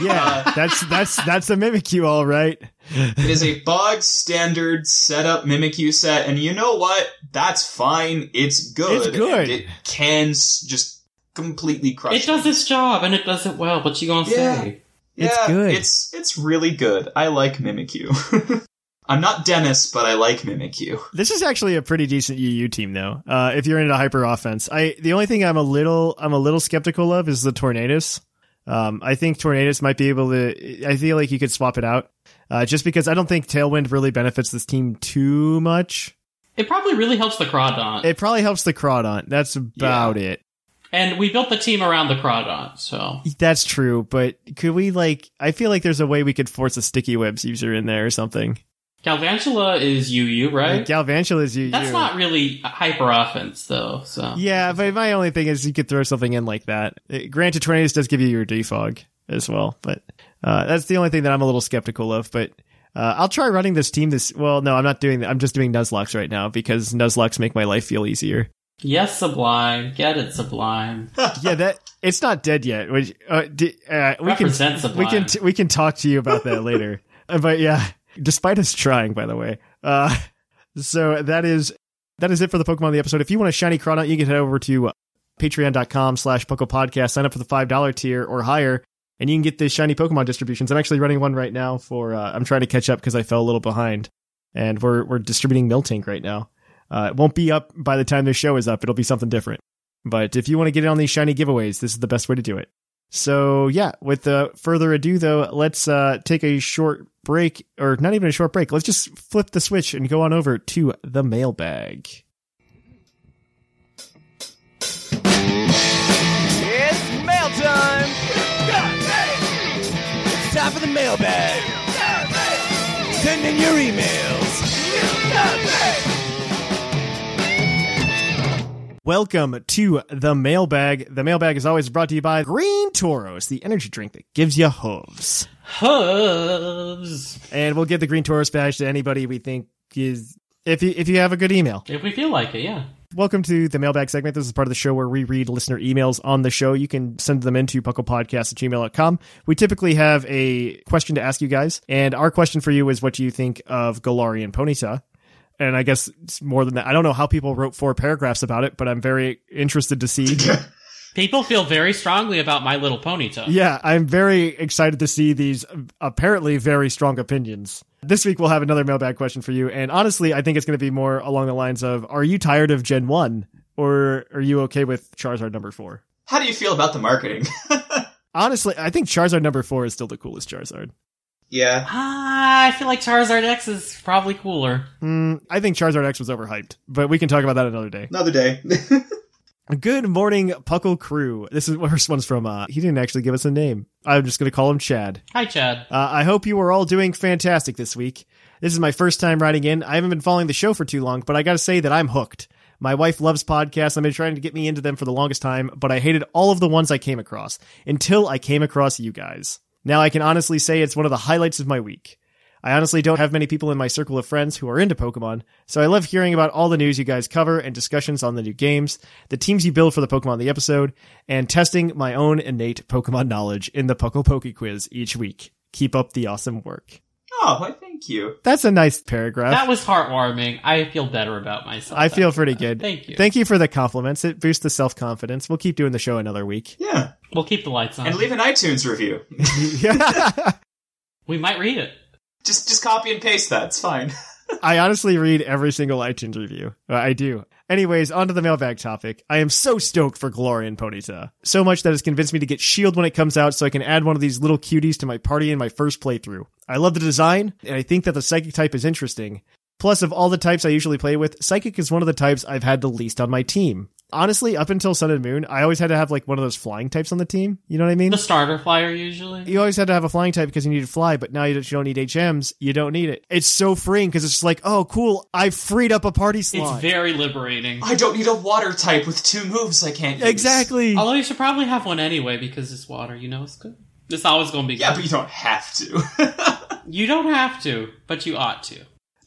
Yeah, that's that's that's a Mimikyu, all right. It is a bog standard setup Mimikyu set, and you know what? That's fine. It's good. It's good. it can s- just completely crush. It does its job and it does it well. What you gonna Yeah. say? It's good. It's it's really good. I like Mimikyu. I'm not Dennis, but I like Mimikyu. This is actually a pretty decent UU team, though. Uh, if you're into hyper offense, I the only thing I'm a little I'm a little skeptical of is the Tornadus. Um, I think Tornadus might be able to. I feel like you could swap it out, uh, just because I don't think Tailwind really benefits this team too much. It probably really helps the Crawdaunt. It probably helps the Crawdaunt. That's about it. and we built the team around the Crawdaunt, so That's true, but could we like? I feel like there's a way we could force a sticky webs user in there or something. Galvantula is UU, right? Galvantula is UU. That's not really hyper offense though, so Yeah, but my only thing is you could throw something in like that. Granted, Tornadus does give you your defog as well, but uh, that's the only thing that I'm a little skeptical of. But uh, I'll try running this team. This well, no, I'm not doing that. I'm just doing Nuzlockes right now because Nuzlockes make my life feel easier. Yes, Sublime. Get it, Sublime. yeah, that it's not dead yet. Which uh, di- uh, we can Represent we can t- we can talk to you about that later. Uh, but yeah, despite us trying, by the way. Uh, so that is that is it for the Pokemon of the episode. If you want a shiny Crawdaunt, you can head over to patreon.com slash Puckle Podcast, sign up for the $5 tier or higher, and you can get the shiny Pokemon distributions. I'm actually running one right now for, uh, I'm trying to catch up because I fell a little behind. And we're, we're distributing Miltank right now. Uh, it won't be up by the time this show is up. It'll be something different. But if you want to get in on these shiny giveaways, this is the best way to do it. So yeah, with uh, further ado though, let's uh, take a short break, or not even a short break. Let's just flip the switch and go on over to the mailbag. It's mail time! It's time for the mailbag! Send in your emails! Welcome to the mailbag. The mailbag is always brought to you by Green Toros, the energy drink that gives you hooves. Hooves. And we'll give the Green Toros badge to anybody we think is if you if you have a good email. If we feel like it, yeah. Welcome to the mailbag segment. This is part of the show where we read listener emails on the show. You can send them into pucklepodcast at gmail.com. We typically have a question to ask you guys, and our question for you is what do you think of Galarian Ponyta? And I guess it's more than that. I don't know how people wrote four paragraphs about it, but I'm very interested to see. People feel very strongly about My Little Ponyta. yeah, I'm very excited to see these apparently very strong opinions. This week we'll have another mailbag question for you, and honestly, I think it's going to be more along the lines of Are you tired of Gen 1? Or are you okay with Charizard number 4? How do you feel about the marketing? Honestly, I think Charizard number four is still the coolest Charizard. Yeah. Ah, I feel like Charizard X is probably cooler. Mm, I think Charizard X was overhyped, but we can talk about that another day. Another day. Good morning, Puckle crew. This is first one's from. Uh, he didn't actually give us a name. I'm just gonna call him Chad. Hi, Chad. Uh, I hope you are all doing fantastic this week. This is my first time writing in. I haven't been following the show for too long, but I gotta say that I'm hooked. My wife loves podcasts. I've been trying to get me into them for the longest time, but I hated all of the ones I came across until I came across you guys. Now I can honestly say it's one of the highlights of my week. I honestly don't have many people in my circle of friends who are into Pokemon, so I love hearing about all the news you guys cover and discussions on the new games, the teams you build for the Pokemon the episode, and testing my own innate Pokemon knowledge in the Puckle Poke Quiz each week. Keep up the awesome work. Oh, why thank you. That's a nice paragraph. That was heartwarming. I feel better about myself. I feel pretty that. good. Thank you. Thank you for the compliments. It boosts the self confidence. We'll keep doing the show another week. Yeah. We'll keep the lights on. And leave an iTunes review. we might read it. just just copy and paste that. It's fine. I honestly read every single iTunes review. Uh, I do. Anyways, onto the mailbag topic. I am so stoked for Galarian Ponyta. So much that has convinced me to get Shield when it comes out so I can add one of these little cuties to my party in my first playthrough. I love the design, and I think that the Psychic type is interesting. Plus, of all the types I usually play with, Psychic is one of the types I've had the least on my team. Honestly, up until Sun and Moon, I always had to have like one of those flying types on the team. You know what I mean? The starter flyer usually. you always had to have a flying type because you needed to fly, but now you don't, you don't need HMs. You don't need it. It's so freeing because it's just like, oh, cool. I freed up a party slot. It's very liberating. I don't need a water type with two moves I can't use. exactly. Although you should probably have one anyway because it's water. You know, it's good. It's always going to be good. Yeah, but you don't have to. you don't have to, but you ought to.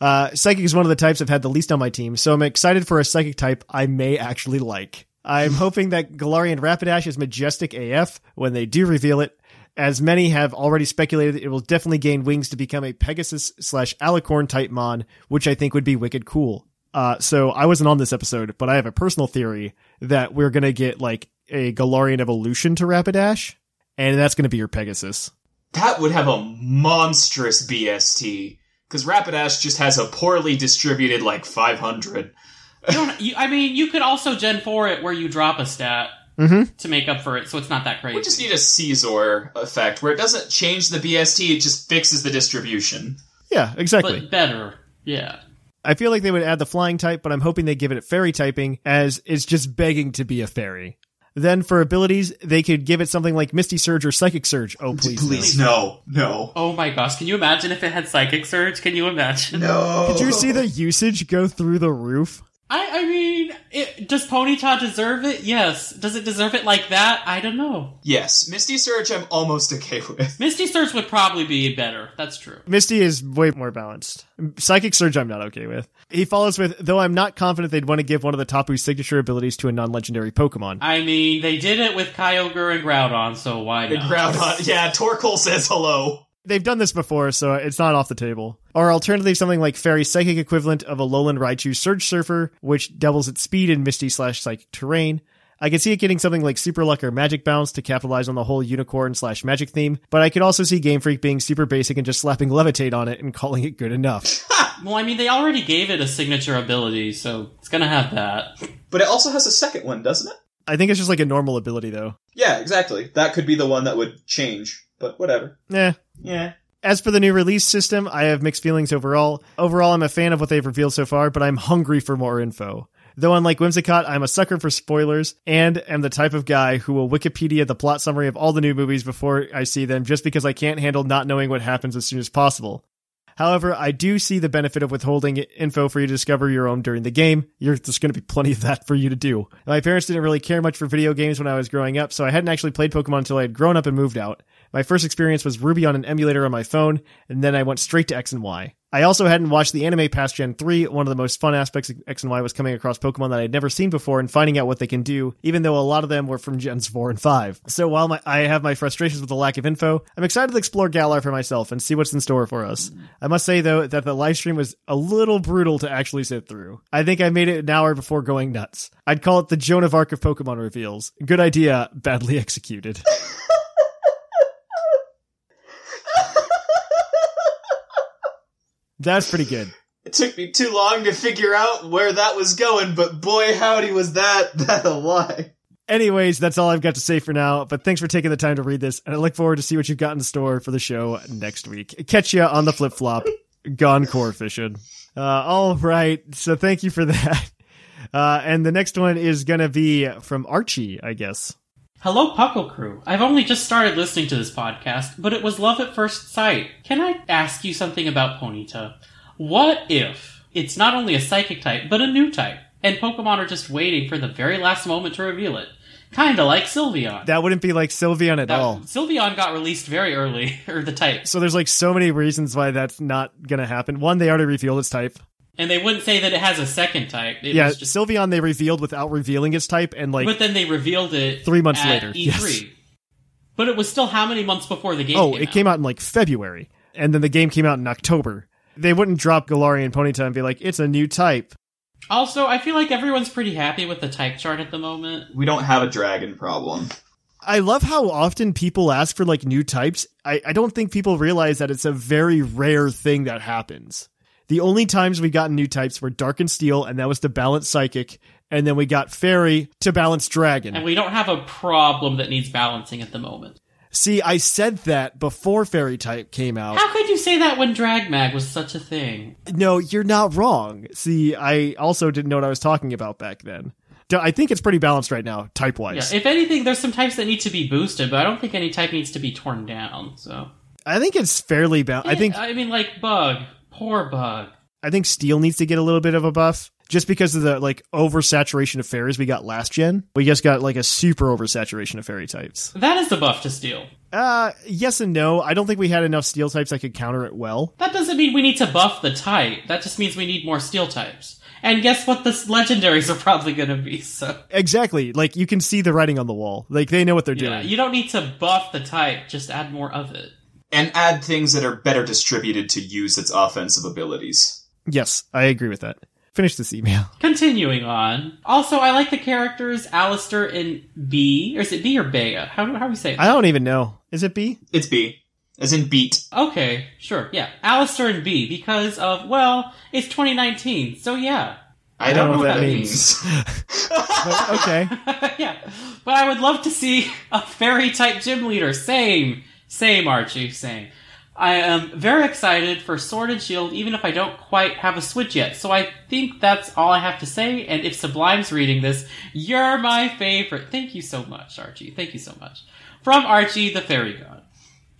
Uh, Psychic is one of the types I've had the least on my team, so I'm excited for a Psychic type I may actually like. I'm hoping that Galarian Rapidash is majestic AF when they do reveal it. As many have already speculated, it will definitely gain wings to become a Pegasus slash Alicorn type Mon, which I think would be wicked cool. Uh, so I wasn't on this episode, but I have a personal theory that we're gonna get like a Galarian evolution to Rapidash, and that's gonna be your Pegasus. that would have a monstrous BST. Because Rapidash just has a poorly distributed like 500. You don't. You, I mean, you could also Gen four it where you drop a stat Mhm. to make up for it, so it's not that crazy. We just need a Caesar effect where it doesn't change the BST, it just fixes the distribution. Yeah, exactly. but better. Yeah. I feel like they would add the flying type, but I'm hoping they give it fairy typing as it's just begging to be a fairy. Then for abilities, they could give it something like Misty Surge or Psychic Surge. Oh, please. no. Please, no. No. Oh my gosh! Can you imagine if it had Psychic Surge? Can you imagine? No. Did you see the usage go through the roof? I, I mean, it, does Ponyta deserve it? Yes. Does it deserve it like that? I don't know. Yes, Misty Surge I'm almost okay with. Misty Surge would probably be better. That's true. Misty is way more balanced. Psychic Surge, I'm not okay with. He follows with, though I'm not confident they'd want to give one of the Tapu's signature abilities to a non legendary Pokemon. I mean, they did it with Kyogre and Groudon, so why not? Groudon. Yeah, Torkoal says hello. They've done this before, so it's not off the table. Or alternatively, something like Fairy Psychic equivalent of Alolan Raichu Surge Surfer, which doubles its speed in Misty slash Psychic terrain. I could see it getting something like Super Luck or Magic Bounce to capitalize on the whole unicorn slash magic theme, but I could also see Game Freak being super basic and just slapping Levitate on it and calling it good enough. Well, I mean, they already gave it a signature ability, so it's gonna have that. But it also has a second one, doesn't it? I think it's just like a normal ability though. Yeah, exactly. That could be the one that would change, but whatever. Eh. Yeah. As for the new release system, I have mixed feelings overall. Overall, I'm a fan of what they've revealed so far, but I'm hungry for more info. Though unlike Whimsicott, I'm a sucker for spoilers and am the type of guy who will Wikipedia the plot summary of all the new movies before I see them just because I can't handle not knowing what happens as soon as possible. However, I do see the benefit of withholding info for you to discover your own during the game. There's going to be plenty of that for you to do. My parents didn't really care much for video games when I was growing up, so I hadn't actually played Pokemon until I had grown up and moved out. My first experience was Ruby on an emulator on my phone, and then I went straight to X and Y. I also hadn't watched the anime past Gen 3. One of the most fun aspects of X and Y was coming across Pokemon that I'd never seen before and finding out what they can do, even though a lot of them were from Gens 4 and 5. So while my, I have my frustrations with the lack of info, I'm excited to explore Galar for myself and see what's in store for us. I must say, though, that the live stream was a little brutal to actually sit through. I think I made it an hour before going nuts. I'd call it the Joan of Arc of Pokemon reveals. Good idea, badly executed. That's pretty good. It took me too long to figure out where that was going, but boy howdy was that that a lie. Anyways, that's all I've got to say for now, but thanks for taking the time to read this, and I look forward to see what you've got in store for the show next week. Catch ya on the flip flop. Gone core fishing. Uh, all right, so thank you for that. Uh, and the next one is gonna be from Archie, I guess. Hello, Puckle Crew. I've only just started listening to this podcast, but it was love at first sight. Can I ask you something about Ponyta? What if it's not only a psychic type, but a new type, and Pokemon are just waiting for the very last moment to reveal it? Kinda like Sylveon. That wouldn't be like Sylveon at That- all. Sylveon got released very early, or the type, So there's like so many reasons why that's not gonna happen. One, they already revealed its type. And they wouldn't say that it has a second type. It yeah, was just, Sylveon they revealed without revealing its type, and like but then they revealed it Three months at later, E3. yes. But it was still how many months before the game? oh, came it out? came out in like February, and then the game came out in October. They wouldn't drop Galarian Ponyta and be like, it's a new type. Also, I feel like everyone's pretty happy with the type chart at the moment. We don't have a dragon problem. I love how often people ask for like new types. I, I don't think people realize that it's a very rare thing that happens. The only times we got new types were Dark and Steel, and that was to balance Psychic, and then we got Fairy to balance Dragon. And we don't have a problem that needs balancing at the moment. See, I said that before Fairy type came out. How could you say that when Dragmag was such a thing? No, you're not wrong. See, I also didn't know what I was talking about back then. I think it's pretty balanced right now, type Yeah, wise. if anything, there's some types that need to be boosted, but I don't think any type needs to be torn down. So I think it's fairly balanced. I think I mean, like Bug, poor Bug. I think Steel needs to get a little bit of a buff just because of the like oversaturation of fairies we got last gen. We just got like a super oversaturation of fairy types. That is the buff to Steel. Uh, yes and no. I don't think we had enough steel types that could counter it well. That doesn't mean we need to buff the type. That just means we need more Steel types. And guess what? The legendaries are probably going to be. So Exactly. Like you can see the writing on the wall. Like they know what they're yeah, doing. you don't need to buff the type. Just add more of it. And add things that are better distributed to use its offensive abilities. yes, I agree with that. Finish this email. Continuing on. Also, I like the characters Allister and B. Or is it B or Bea? How, how do we say it? I don't even know. Is it B? It's B. As in beat. Okay, sure, yeah. Allister and B because of, well, it's 2019, so yeah. I don't don't, know know what what that that means. means. But, okay. yeah. But I would love to see a fairy type gym leader. Same. Same, Archie, same. I am very excited for Sword and Shield, even if I don't quite have a Switch yet. So I think that's all I have to say. And if Sublime's reading this, you're my favorite. Thank you so much, Archie. Thank you so much. From Archie, the Fairy God.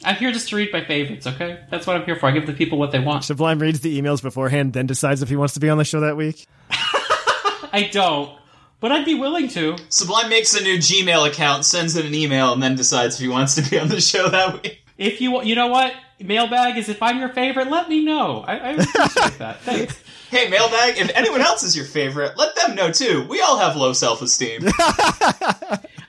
I'm here just to read my favorites, okay? That's what I'm here for. I give the people what they want. Sublime reads the emails beforehand, then decides if he wants to be on the show that week. I don't, but I'd be willing to. Sublime makes a new Gmail account, sends in an email, and then decides if he wants to be on the show that week. If you, want you know what? Mailbag is if I'm your favorite, let me know. I, I appreciate that. Thanks. Hey, mailbag, if anyone else is your favorite, let them know too. We all have low self esteem.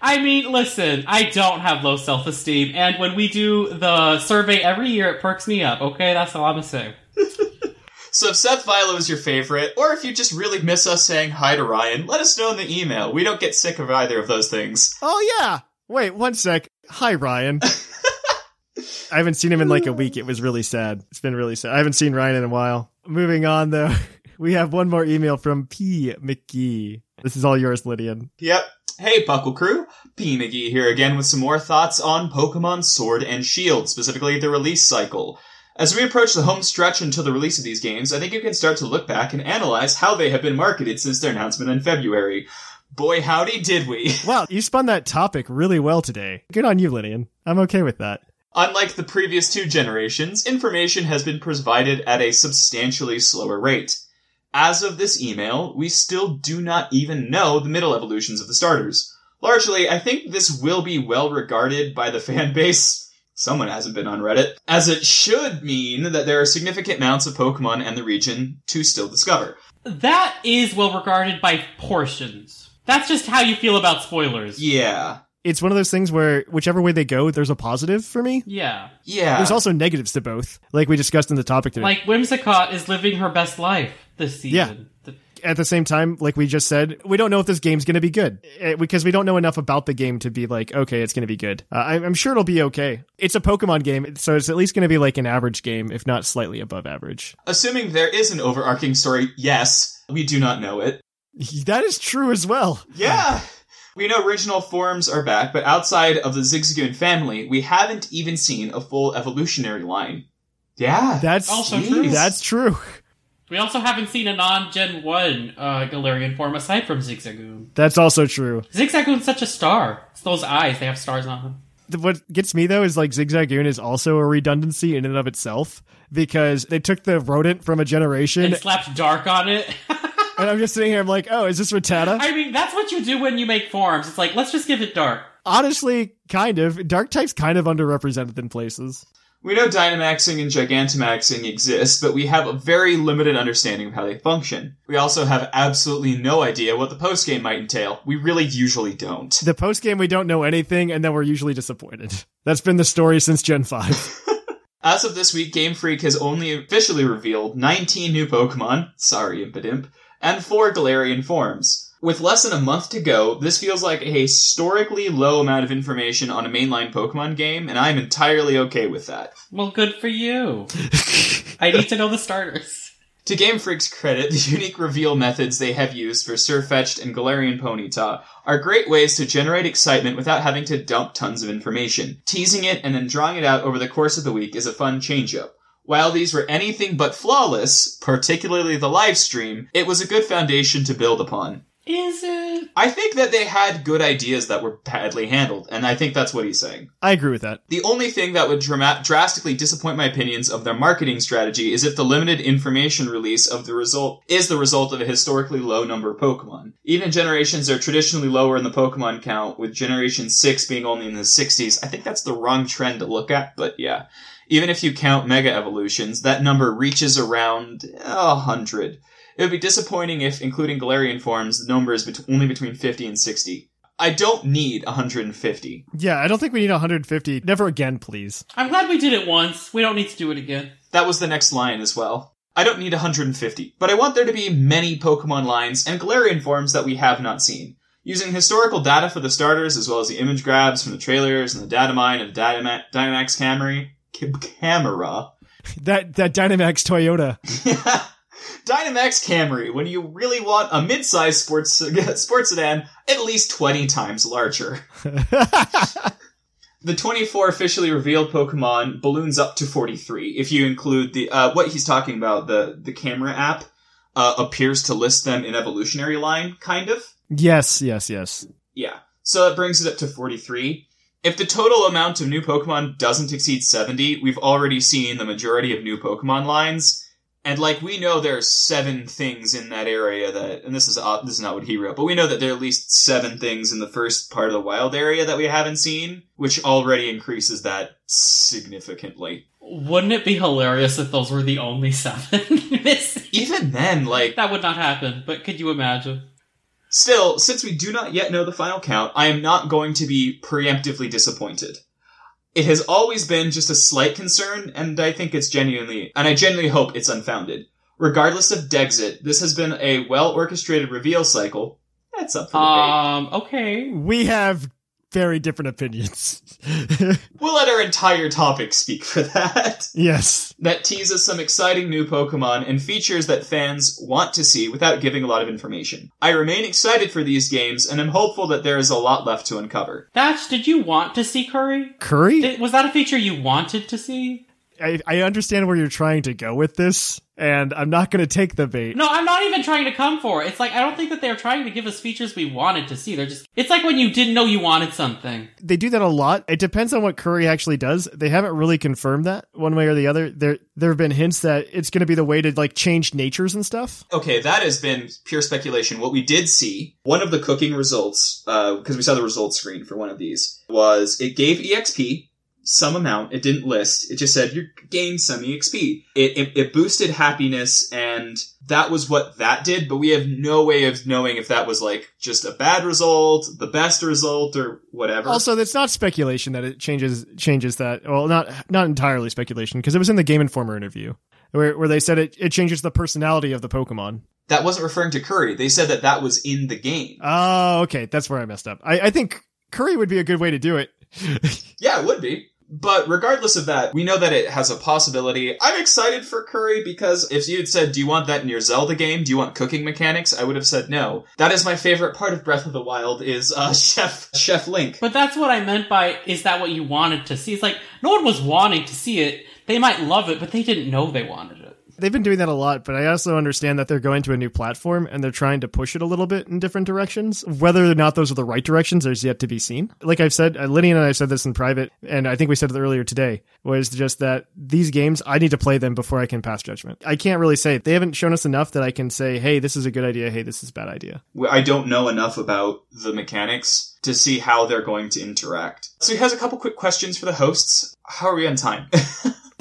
I mean, listen, I don't have low self esteem, and when we do the survey every year, it perks me up. Okay, that's all I'm gonna say. so if Seth Vilo is your favorite, or if you just really miss us saying hi to Ryan, let us know in the email. We don't get sick of either of those things. Oh yeah. Wait, one sec. Hi, Ryan. I haven't seen him in like a week. It was really sad. It's been really sad. I haven't seen Ryan in a while. Moving on though. We have one more email from P. McGee. This is all yours, Lydian. Yep. Hey, Puckle Crew. P. McGee here again with some more thoughts on Pokemon Sword and Shield, specifically the release cycle. As we approach the home stretch until the release of these games, I think you can start to look back and analyze how they have been marketed since their announcement in February. Boy, howdy did we. Wow, you spun that topic really well today. Good on you, Lydian. I'm okay with that. Unlike the previous two generations, information has been provided at a substantially slower rate. As of this email, we still do not even know the middle evolutions of the starters. Largely, I think this will be well regarded by the fan base. Someone hasn't been on Reddit. As it should mean that there are significant amounts of Pokemon and the region to still discover. That is well regarded by portions. That's just how you feel about spoilers. Yeah. It's one of those things where whichever way they go, there's a positive for me. Yeah. Yeah. There's also negatives to both, like we discussed in the topic today. Like Whimsicott is living her best life this season. The- At the same time, like we just said, we don't know if this game's going to be good eh, because we don't know enough about the game to be like, okay, it's going to be good. Uh, I'm, I'm sure it'll be okay. It's a Pokemon game, so it's at least going to be like an average game, if not slightly above average. Assuming there is an overarching story, yes, we do not know it. That is true as well. Yeah. We know original forms are back, but outside of the Zigzagoon family, we haven't even seen a full evolutionary line. Yeah. That's Also true. That's true. We also haven't seen a non-Gen 1 uh, Galarian form aside from Zigzagoon. That's also true. Zigzagoon's such a star. It's those eyes, they have stars on them. What gets me though is like Zigzagoon is also a redundancy in and of itself because they took the rodent from a generation, And slapped dark on it. and I'm just sitting here. I'm like, oh, is this Rattata? I mean, that's what you do when you make forms. It's like, let's just give it dark. Honestly, kind of. Dark type's kind of underrepresented in places. We know Dynamaxing and Gigantamaxing exist, but we have a very limited understanding of how they function. We also have absolutely no idea what the postgame might entail. We really usually don't. The post game, we don't know anything, and then we're usually disappointed. That's been the story since Gen Five. As of this week, Game Freak has only officially revealed 19 new Pokemon, sorry Impidimp, and 4 Galarian forms. With less than a month to go, this feels like a historically low amount of information on a mainline Pokemon game, and I'm entirely okay with that. Well, good for you. I need to know the starters. To Game Freak's credit, the unique reveal methods they have used for Sirfetch'd and Galarian Ponyta are great ways to generate excitement without having to dump tons of information. Teasing it and then drawing it out over the course of the week is a fun change-up. While these were anything but flawless, particularly the live stream, it was a good foundation to build upon. Is it? I think that they had good ideas that were badly handled, and I think that's what he's saying. I agree with that. The only thing that would drama- drastically disappoint my opinions of their marketing strategy is if the limited information release of the result is the result of a historically low number of Pokemon. Even generations are traditionally lower in the Pokemon count, with Generation 6 being only in the 60s. I think that's the wrong trend to look at, but yeah. Even if you count Mega Evolutions, that number reaches around a hundred. It would be disappointing if, including Galarian forms, the number is bet- only between 50 and 60. I don't need 150. Yeah, I don't think we need 150. Never again, please. I'm glad we did it once. We don't need to do it again. That was the next line as well. I don't need 150, but I want there to be many Pokemon lines and Galarian forms that we have not seen. Using historical data for the starters, as well as the image grabs from the trailers and the data mine and the Dynama- Dynamax Camry, camera. That that Dynamax Toyota. Dynamax Camry, when you really want a mid-sized sports sports sedan at least 20 times larger. The 24 officially revealed Pokemon balloons up to 43 if you include the uh, what he's talking about the the camera app uh, appears to list them in evolutionary line kind of. yes, yes, yes. Yeah. So that brings it up to 43. If the total amount of new Pokemon doesn't exceed 70, we've already seen the majority of new Pokemon lines. And like we know there's seven things in that area that, and this is uh, this is not what he wrote, but we know that there are at least seven things in the first part of the wild area that we haven't seen, which already increases that significantly. Wouldn't it be hilarious if those were the only seven? Even then, like That would not happen, but could you imagine? Still, since we do not yet know the final count, I am not going to be preemptively disappointed. It has always been just a slight concern, and I think it's genuinely, and I genuinely hope it's unfounded. Regardless of Dexit, this has been a well orchestrated reveal cycle. That's up for debate. Um, okay. We have very different opinions. we'll let our entire topic speak for that. yes. That teases some exciting new Pokemon and features that fans want to see without giving a lot of information. I remain excited for these games, and am hopeful that there is a lot left to uncover. Thatch, did you want to see Curry? Curry? Did, was that a feature you wanted to see? I, I understand where you're trying to go with this, and I'm not going to take the bait. No, I'm not even trying to come for it. It's like I don't think that they're trying to give us features we wanted to see. They're just it's like when you didn't know you wanted something. They do that a lot. It depends on what Curry actually does. They haven't really confirmed that one way or the other. There there have been hints that it's going to be the way to like change natures and stuff. Okay, that has been pure speculation. What we did see, one of the cooking results, uh, because we saw the results screen for one of these, was it gave EXP some amount. It didn't list. It just said you gained some EXP. It, it it boosted happiness, and that was what that did. But we have no way of knowing if that was like just a bad result, the best result, or whatever. Also, it's not speculation that it changes changes that. Well, not not entirely speculation because it was in the Game Informer interview where where they said it it changes the personality of the Pokemon. that wasn't referring to Curry. They said that that was in the game. Oh, okay, that's where I messed up. I, I think Curry would be a good way to do it. Yeah, it would be. But regardless of that, we know that it has a possibility. I'm excited for Curry because if you had said, do you want that in your Zelda game? Do you want cooking mechanics? I would have said no. That is my favorite part of Breath of the Wild is, uh, Chef, Chef Link. But that's what I meant by is that what you wanted to see? It's like no one was wanting to see it. They might love it, but they didn't know they wanted it. They've been doing that a lot, but I also understand that they're going to a new platform and they're trying to push it a little bit in different directions. Whether or not those are the right directions is yet to be seen. Like I've said, uh, Lydia and I said this in private, and I think we said it earlier today, was just that these games, I need to play them before I can pass judgment. I can't really say They haven't shown us enough that I can say, hey, this is a good idea, hey, this is a bad idea. I don't know enough about the mechanics to see how they're going to interact. So he has a couple quick questions for the hosts. How are we on time?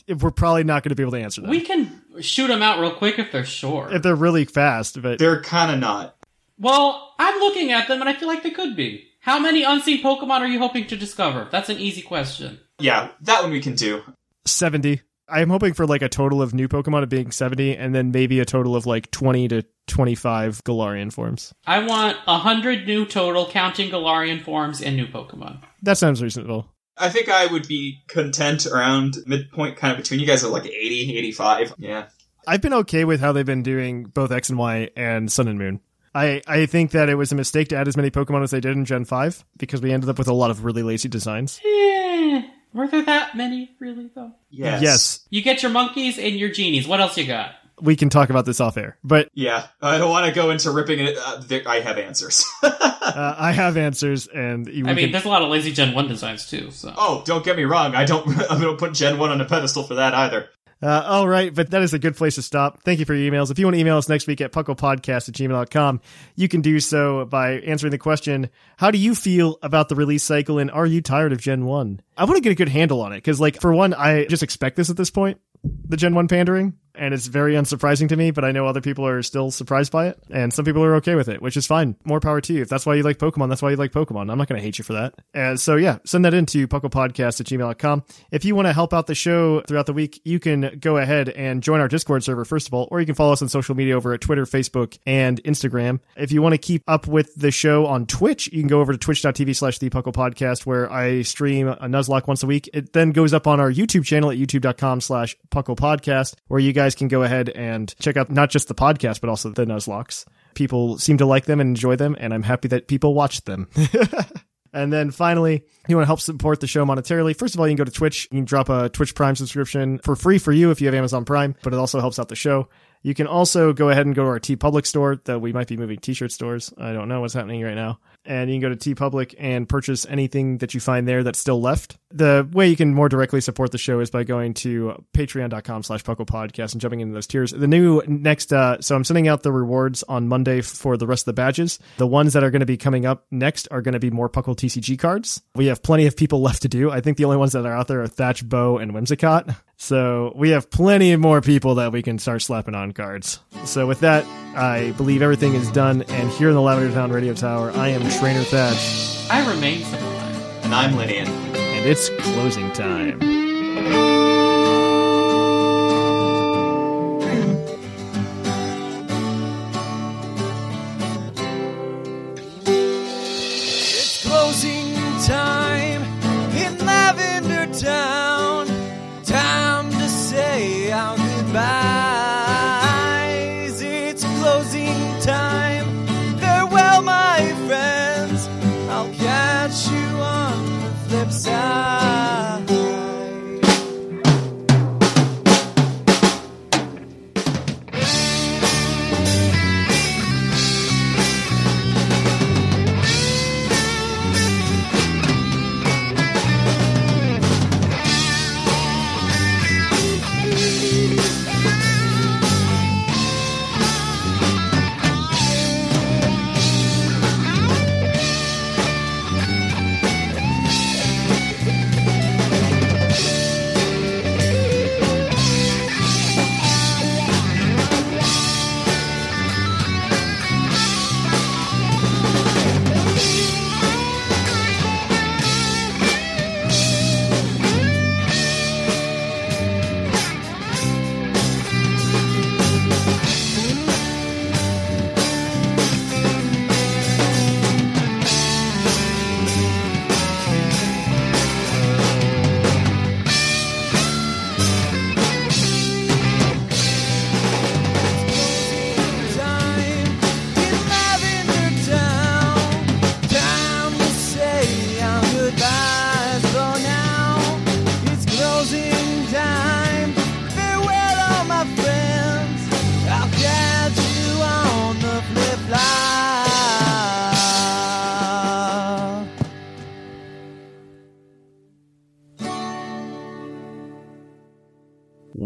If We're probably not going to be able to answer them. We can shoot them out real quick if they're short. if they're really fast, but they're kind of not. Well, I'm looking at them and I feel like they could be. How many unseen Pokemon are you hoping to discover? That's an easy question. Yeah, that one we can do. 70. I'm hoping for like a total of new Pokemon of being 70 and then maybe a total of like 20 to 25 Galarian forms. I want a hundred new total, counting Galarian forms and new Pokemon. That sounds reasonable. I think I would be content around midpoint, kind of between you guys at like 80, 85. Yeah. I've been okay with how they've been doing both X and Y and Sun and Moon. I, I think that it was a mistake to add as many Pokemon as they did in Gen 5 because we ended up with a lot of really lazy designs. Eh, were there that many, really, though? Yes. Yes, You get your monkeys and your genies. What else you got? We can talk about this off air, but Yeah. I don't want to go into ripping it. Uh, there- I have answers. uh, I have answers and we I mean, can- there's a lot of lazy Gen 1 designs, too, so. oh, don't get me wrong. I don't. I don't put Gen One on a pedestal for that either. Uh, all right, but that is a good place to stop. Thank you for your emails. If you want to email us next week at pucklepodcast at gmail.com, you can do so by answering the question, how do you feel about the release cycle and are you tired of Gen 1? I want to get a good handle on it because, like, for one, I just expect this at this point, the Gen 1 pandering, and it's very unsurprising to me, but I know other people are still surprised by it, and some people are okay with it, which is fine. More power to you. If that's why you like Pokemon, that's why you like Pokemon. I'm not going to hate you for that. And so, yeah, send that in to pucklepodcast at gmail.com. If you want to help out the show throughout the week, you can go ahead and join our Discord server, first of all, or you can follow us on social media over at Twitter, Facebook, and Instagram. If you want to keep up with the show on Twitch, you can go over to twitch.tv slash the Puckle Podcast, where I stream a Nuzlocke once a week. It then goes up on our YouTube channel at youtube.com slash Puckle Podcast, where you guys can go ahead and check out not just the podcast, but also the Nuzlockes. People seem to like them and enjoy them, and I'm happy that people watch them. And then finally, you want to help support the show monetarily. First of all, you can go to Twitch. You can drop a Twitch Prime subscription for free for you if you have Amazon Prime, but it also helps out the show. You can also go ahead and go to our TeePublic store, though we might be moving t shirt stores. I don't know what's happening right now. And you can go to TeePublic and purchase anything that you find there that's still left. The way you can more directly support the show is by going to patreon.com slash puckle podcast and jumping into those tiers. The new next, uh, so I'm sending out the rewards on Monday for the rest of the badges. The ones that are going to be coming up next are going to be more Puckle TCG cards. We have plenty of people left to do. I think the only ones that are out there are Thatch, Bow, and Whimsicott. So we have plenty more people that we can start slapping on cards. So with that, I believe everything is done. And here in the Lavender Town Radio Tower, I am Trainer Thatch, I remain sublime. And I'm Lydian. and it's closing time.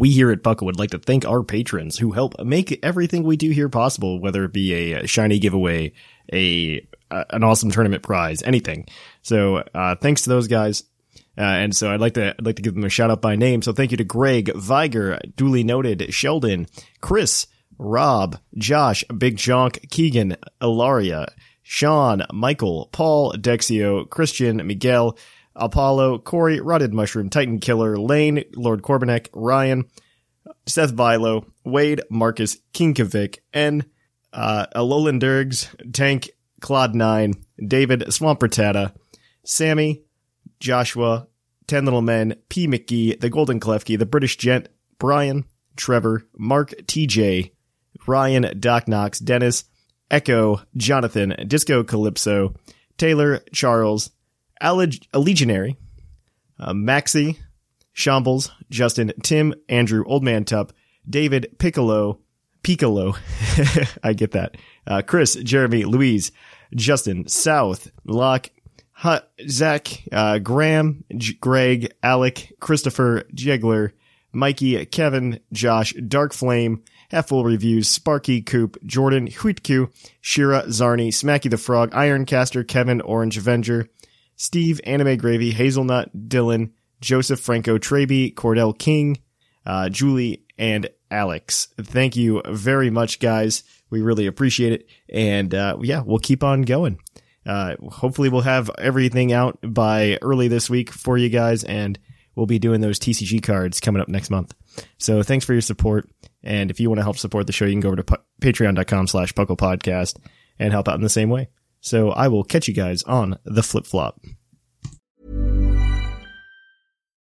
We here at Puckle would like to thank our patrons who help make everything we do here possible, whether it be a shiny giveaway, a, an awesome tournament prize, anything. So, uh, thanks to those guys. Uh, and so I'd like to, I'd like to give them a shout out by name. So thank you to Greg, Viger, duly noted, Sheldon, Chris, Rob, Josh, Big Jonk, Keegan, Ilaria, Sean, Michael, Paul, Dexio, Christian, Miguel, Apollo, Corey, Rotted Mushroom, Titan Killer, Lane, Lord Corbenek, Ryan, Seth Vilo, Wade, Marcus, Kinkavik, N, uh, Alolan Durgs, Tank, Claude 9, David, Swampertata, Sammy, Joshua, Ten Little Men, P. McGee, The Golden Klefki, The British Gent, Brian, Trevor, Mark, TJ, Ryan, Doc Knox, Dennis, Echo, Jonathan, Disco Calypso, Taylor, Charles, A Legionary, uh, Maxi, Shambles, Justin, Tim, Andrew, Old Man Tup, David, Piccolo, Piccolo, I get that, uh, Chris, Jeremy, Louise, Justin, South, Locke, H- Zach, uh, Graham, G- Greg, Alec, Christopher, Jegler, Mikey, Kevin, Josh, Dark Flame, Half-Full Reviews, Sparky, Coop, Jordan, Huitku, Shira, Zarni, Smacky the Frog, Ironcaster, Kevin, Orange Avenger, Steve, Anime Gravy, Hazelnut, Dylan, Joseph Franco, Traby, Cordell King, uh, Julie, and Alex. Thank you very much, guys. We really appreciate it. And, uh, yeah, we'll keep on going. Uh, hopefully we'll have everything out by early this week for you guys and we'll be doing those TCG cards coming up next month. So thanks for your support. And if you want to help support the show, you can go over to pa- patreon.com slash puckle podcast and help out in the same way. So I will catch you guys on the flip flop.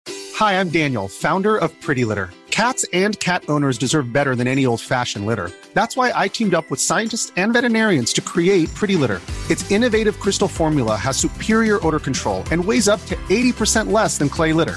Hi, I'm Daniel, founder of Pretty Litter. Cats and cat owners deserve better than any old fashioned litter. That's why I teamed up with scientists and veterinarians to create Pretty Litter. Its innovative crystal formula has superior odor control and weighs up to 80% less than clay litter.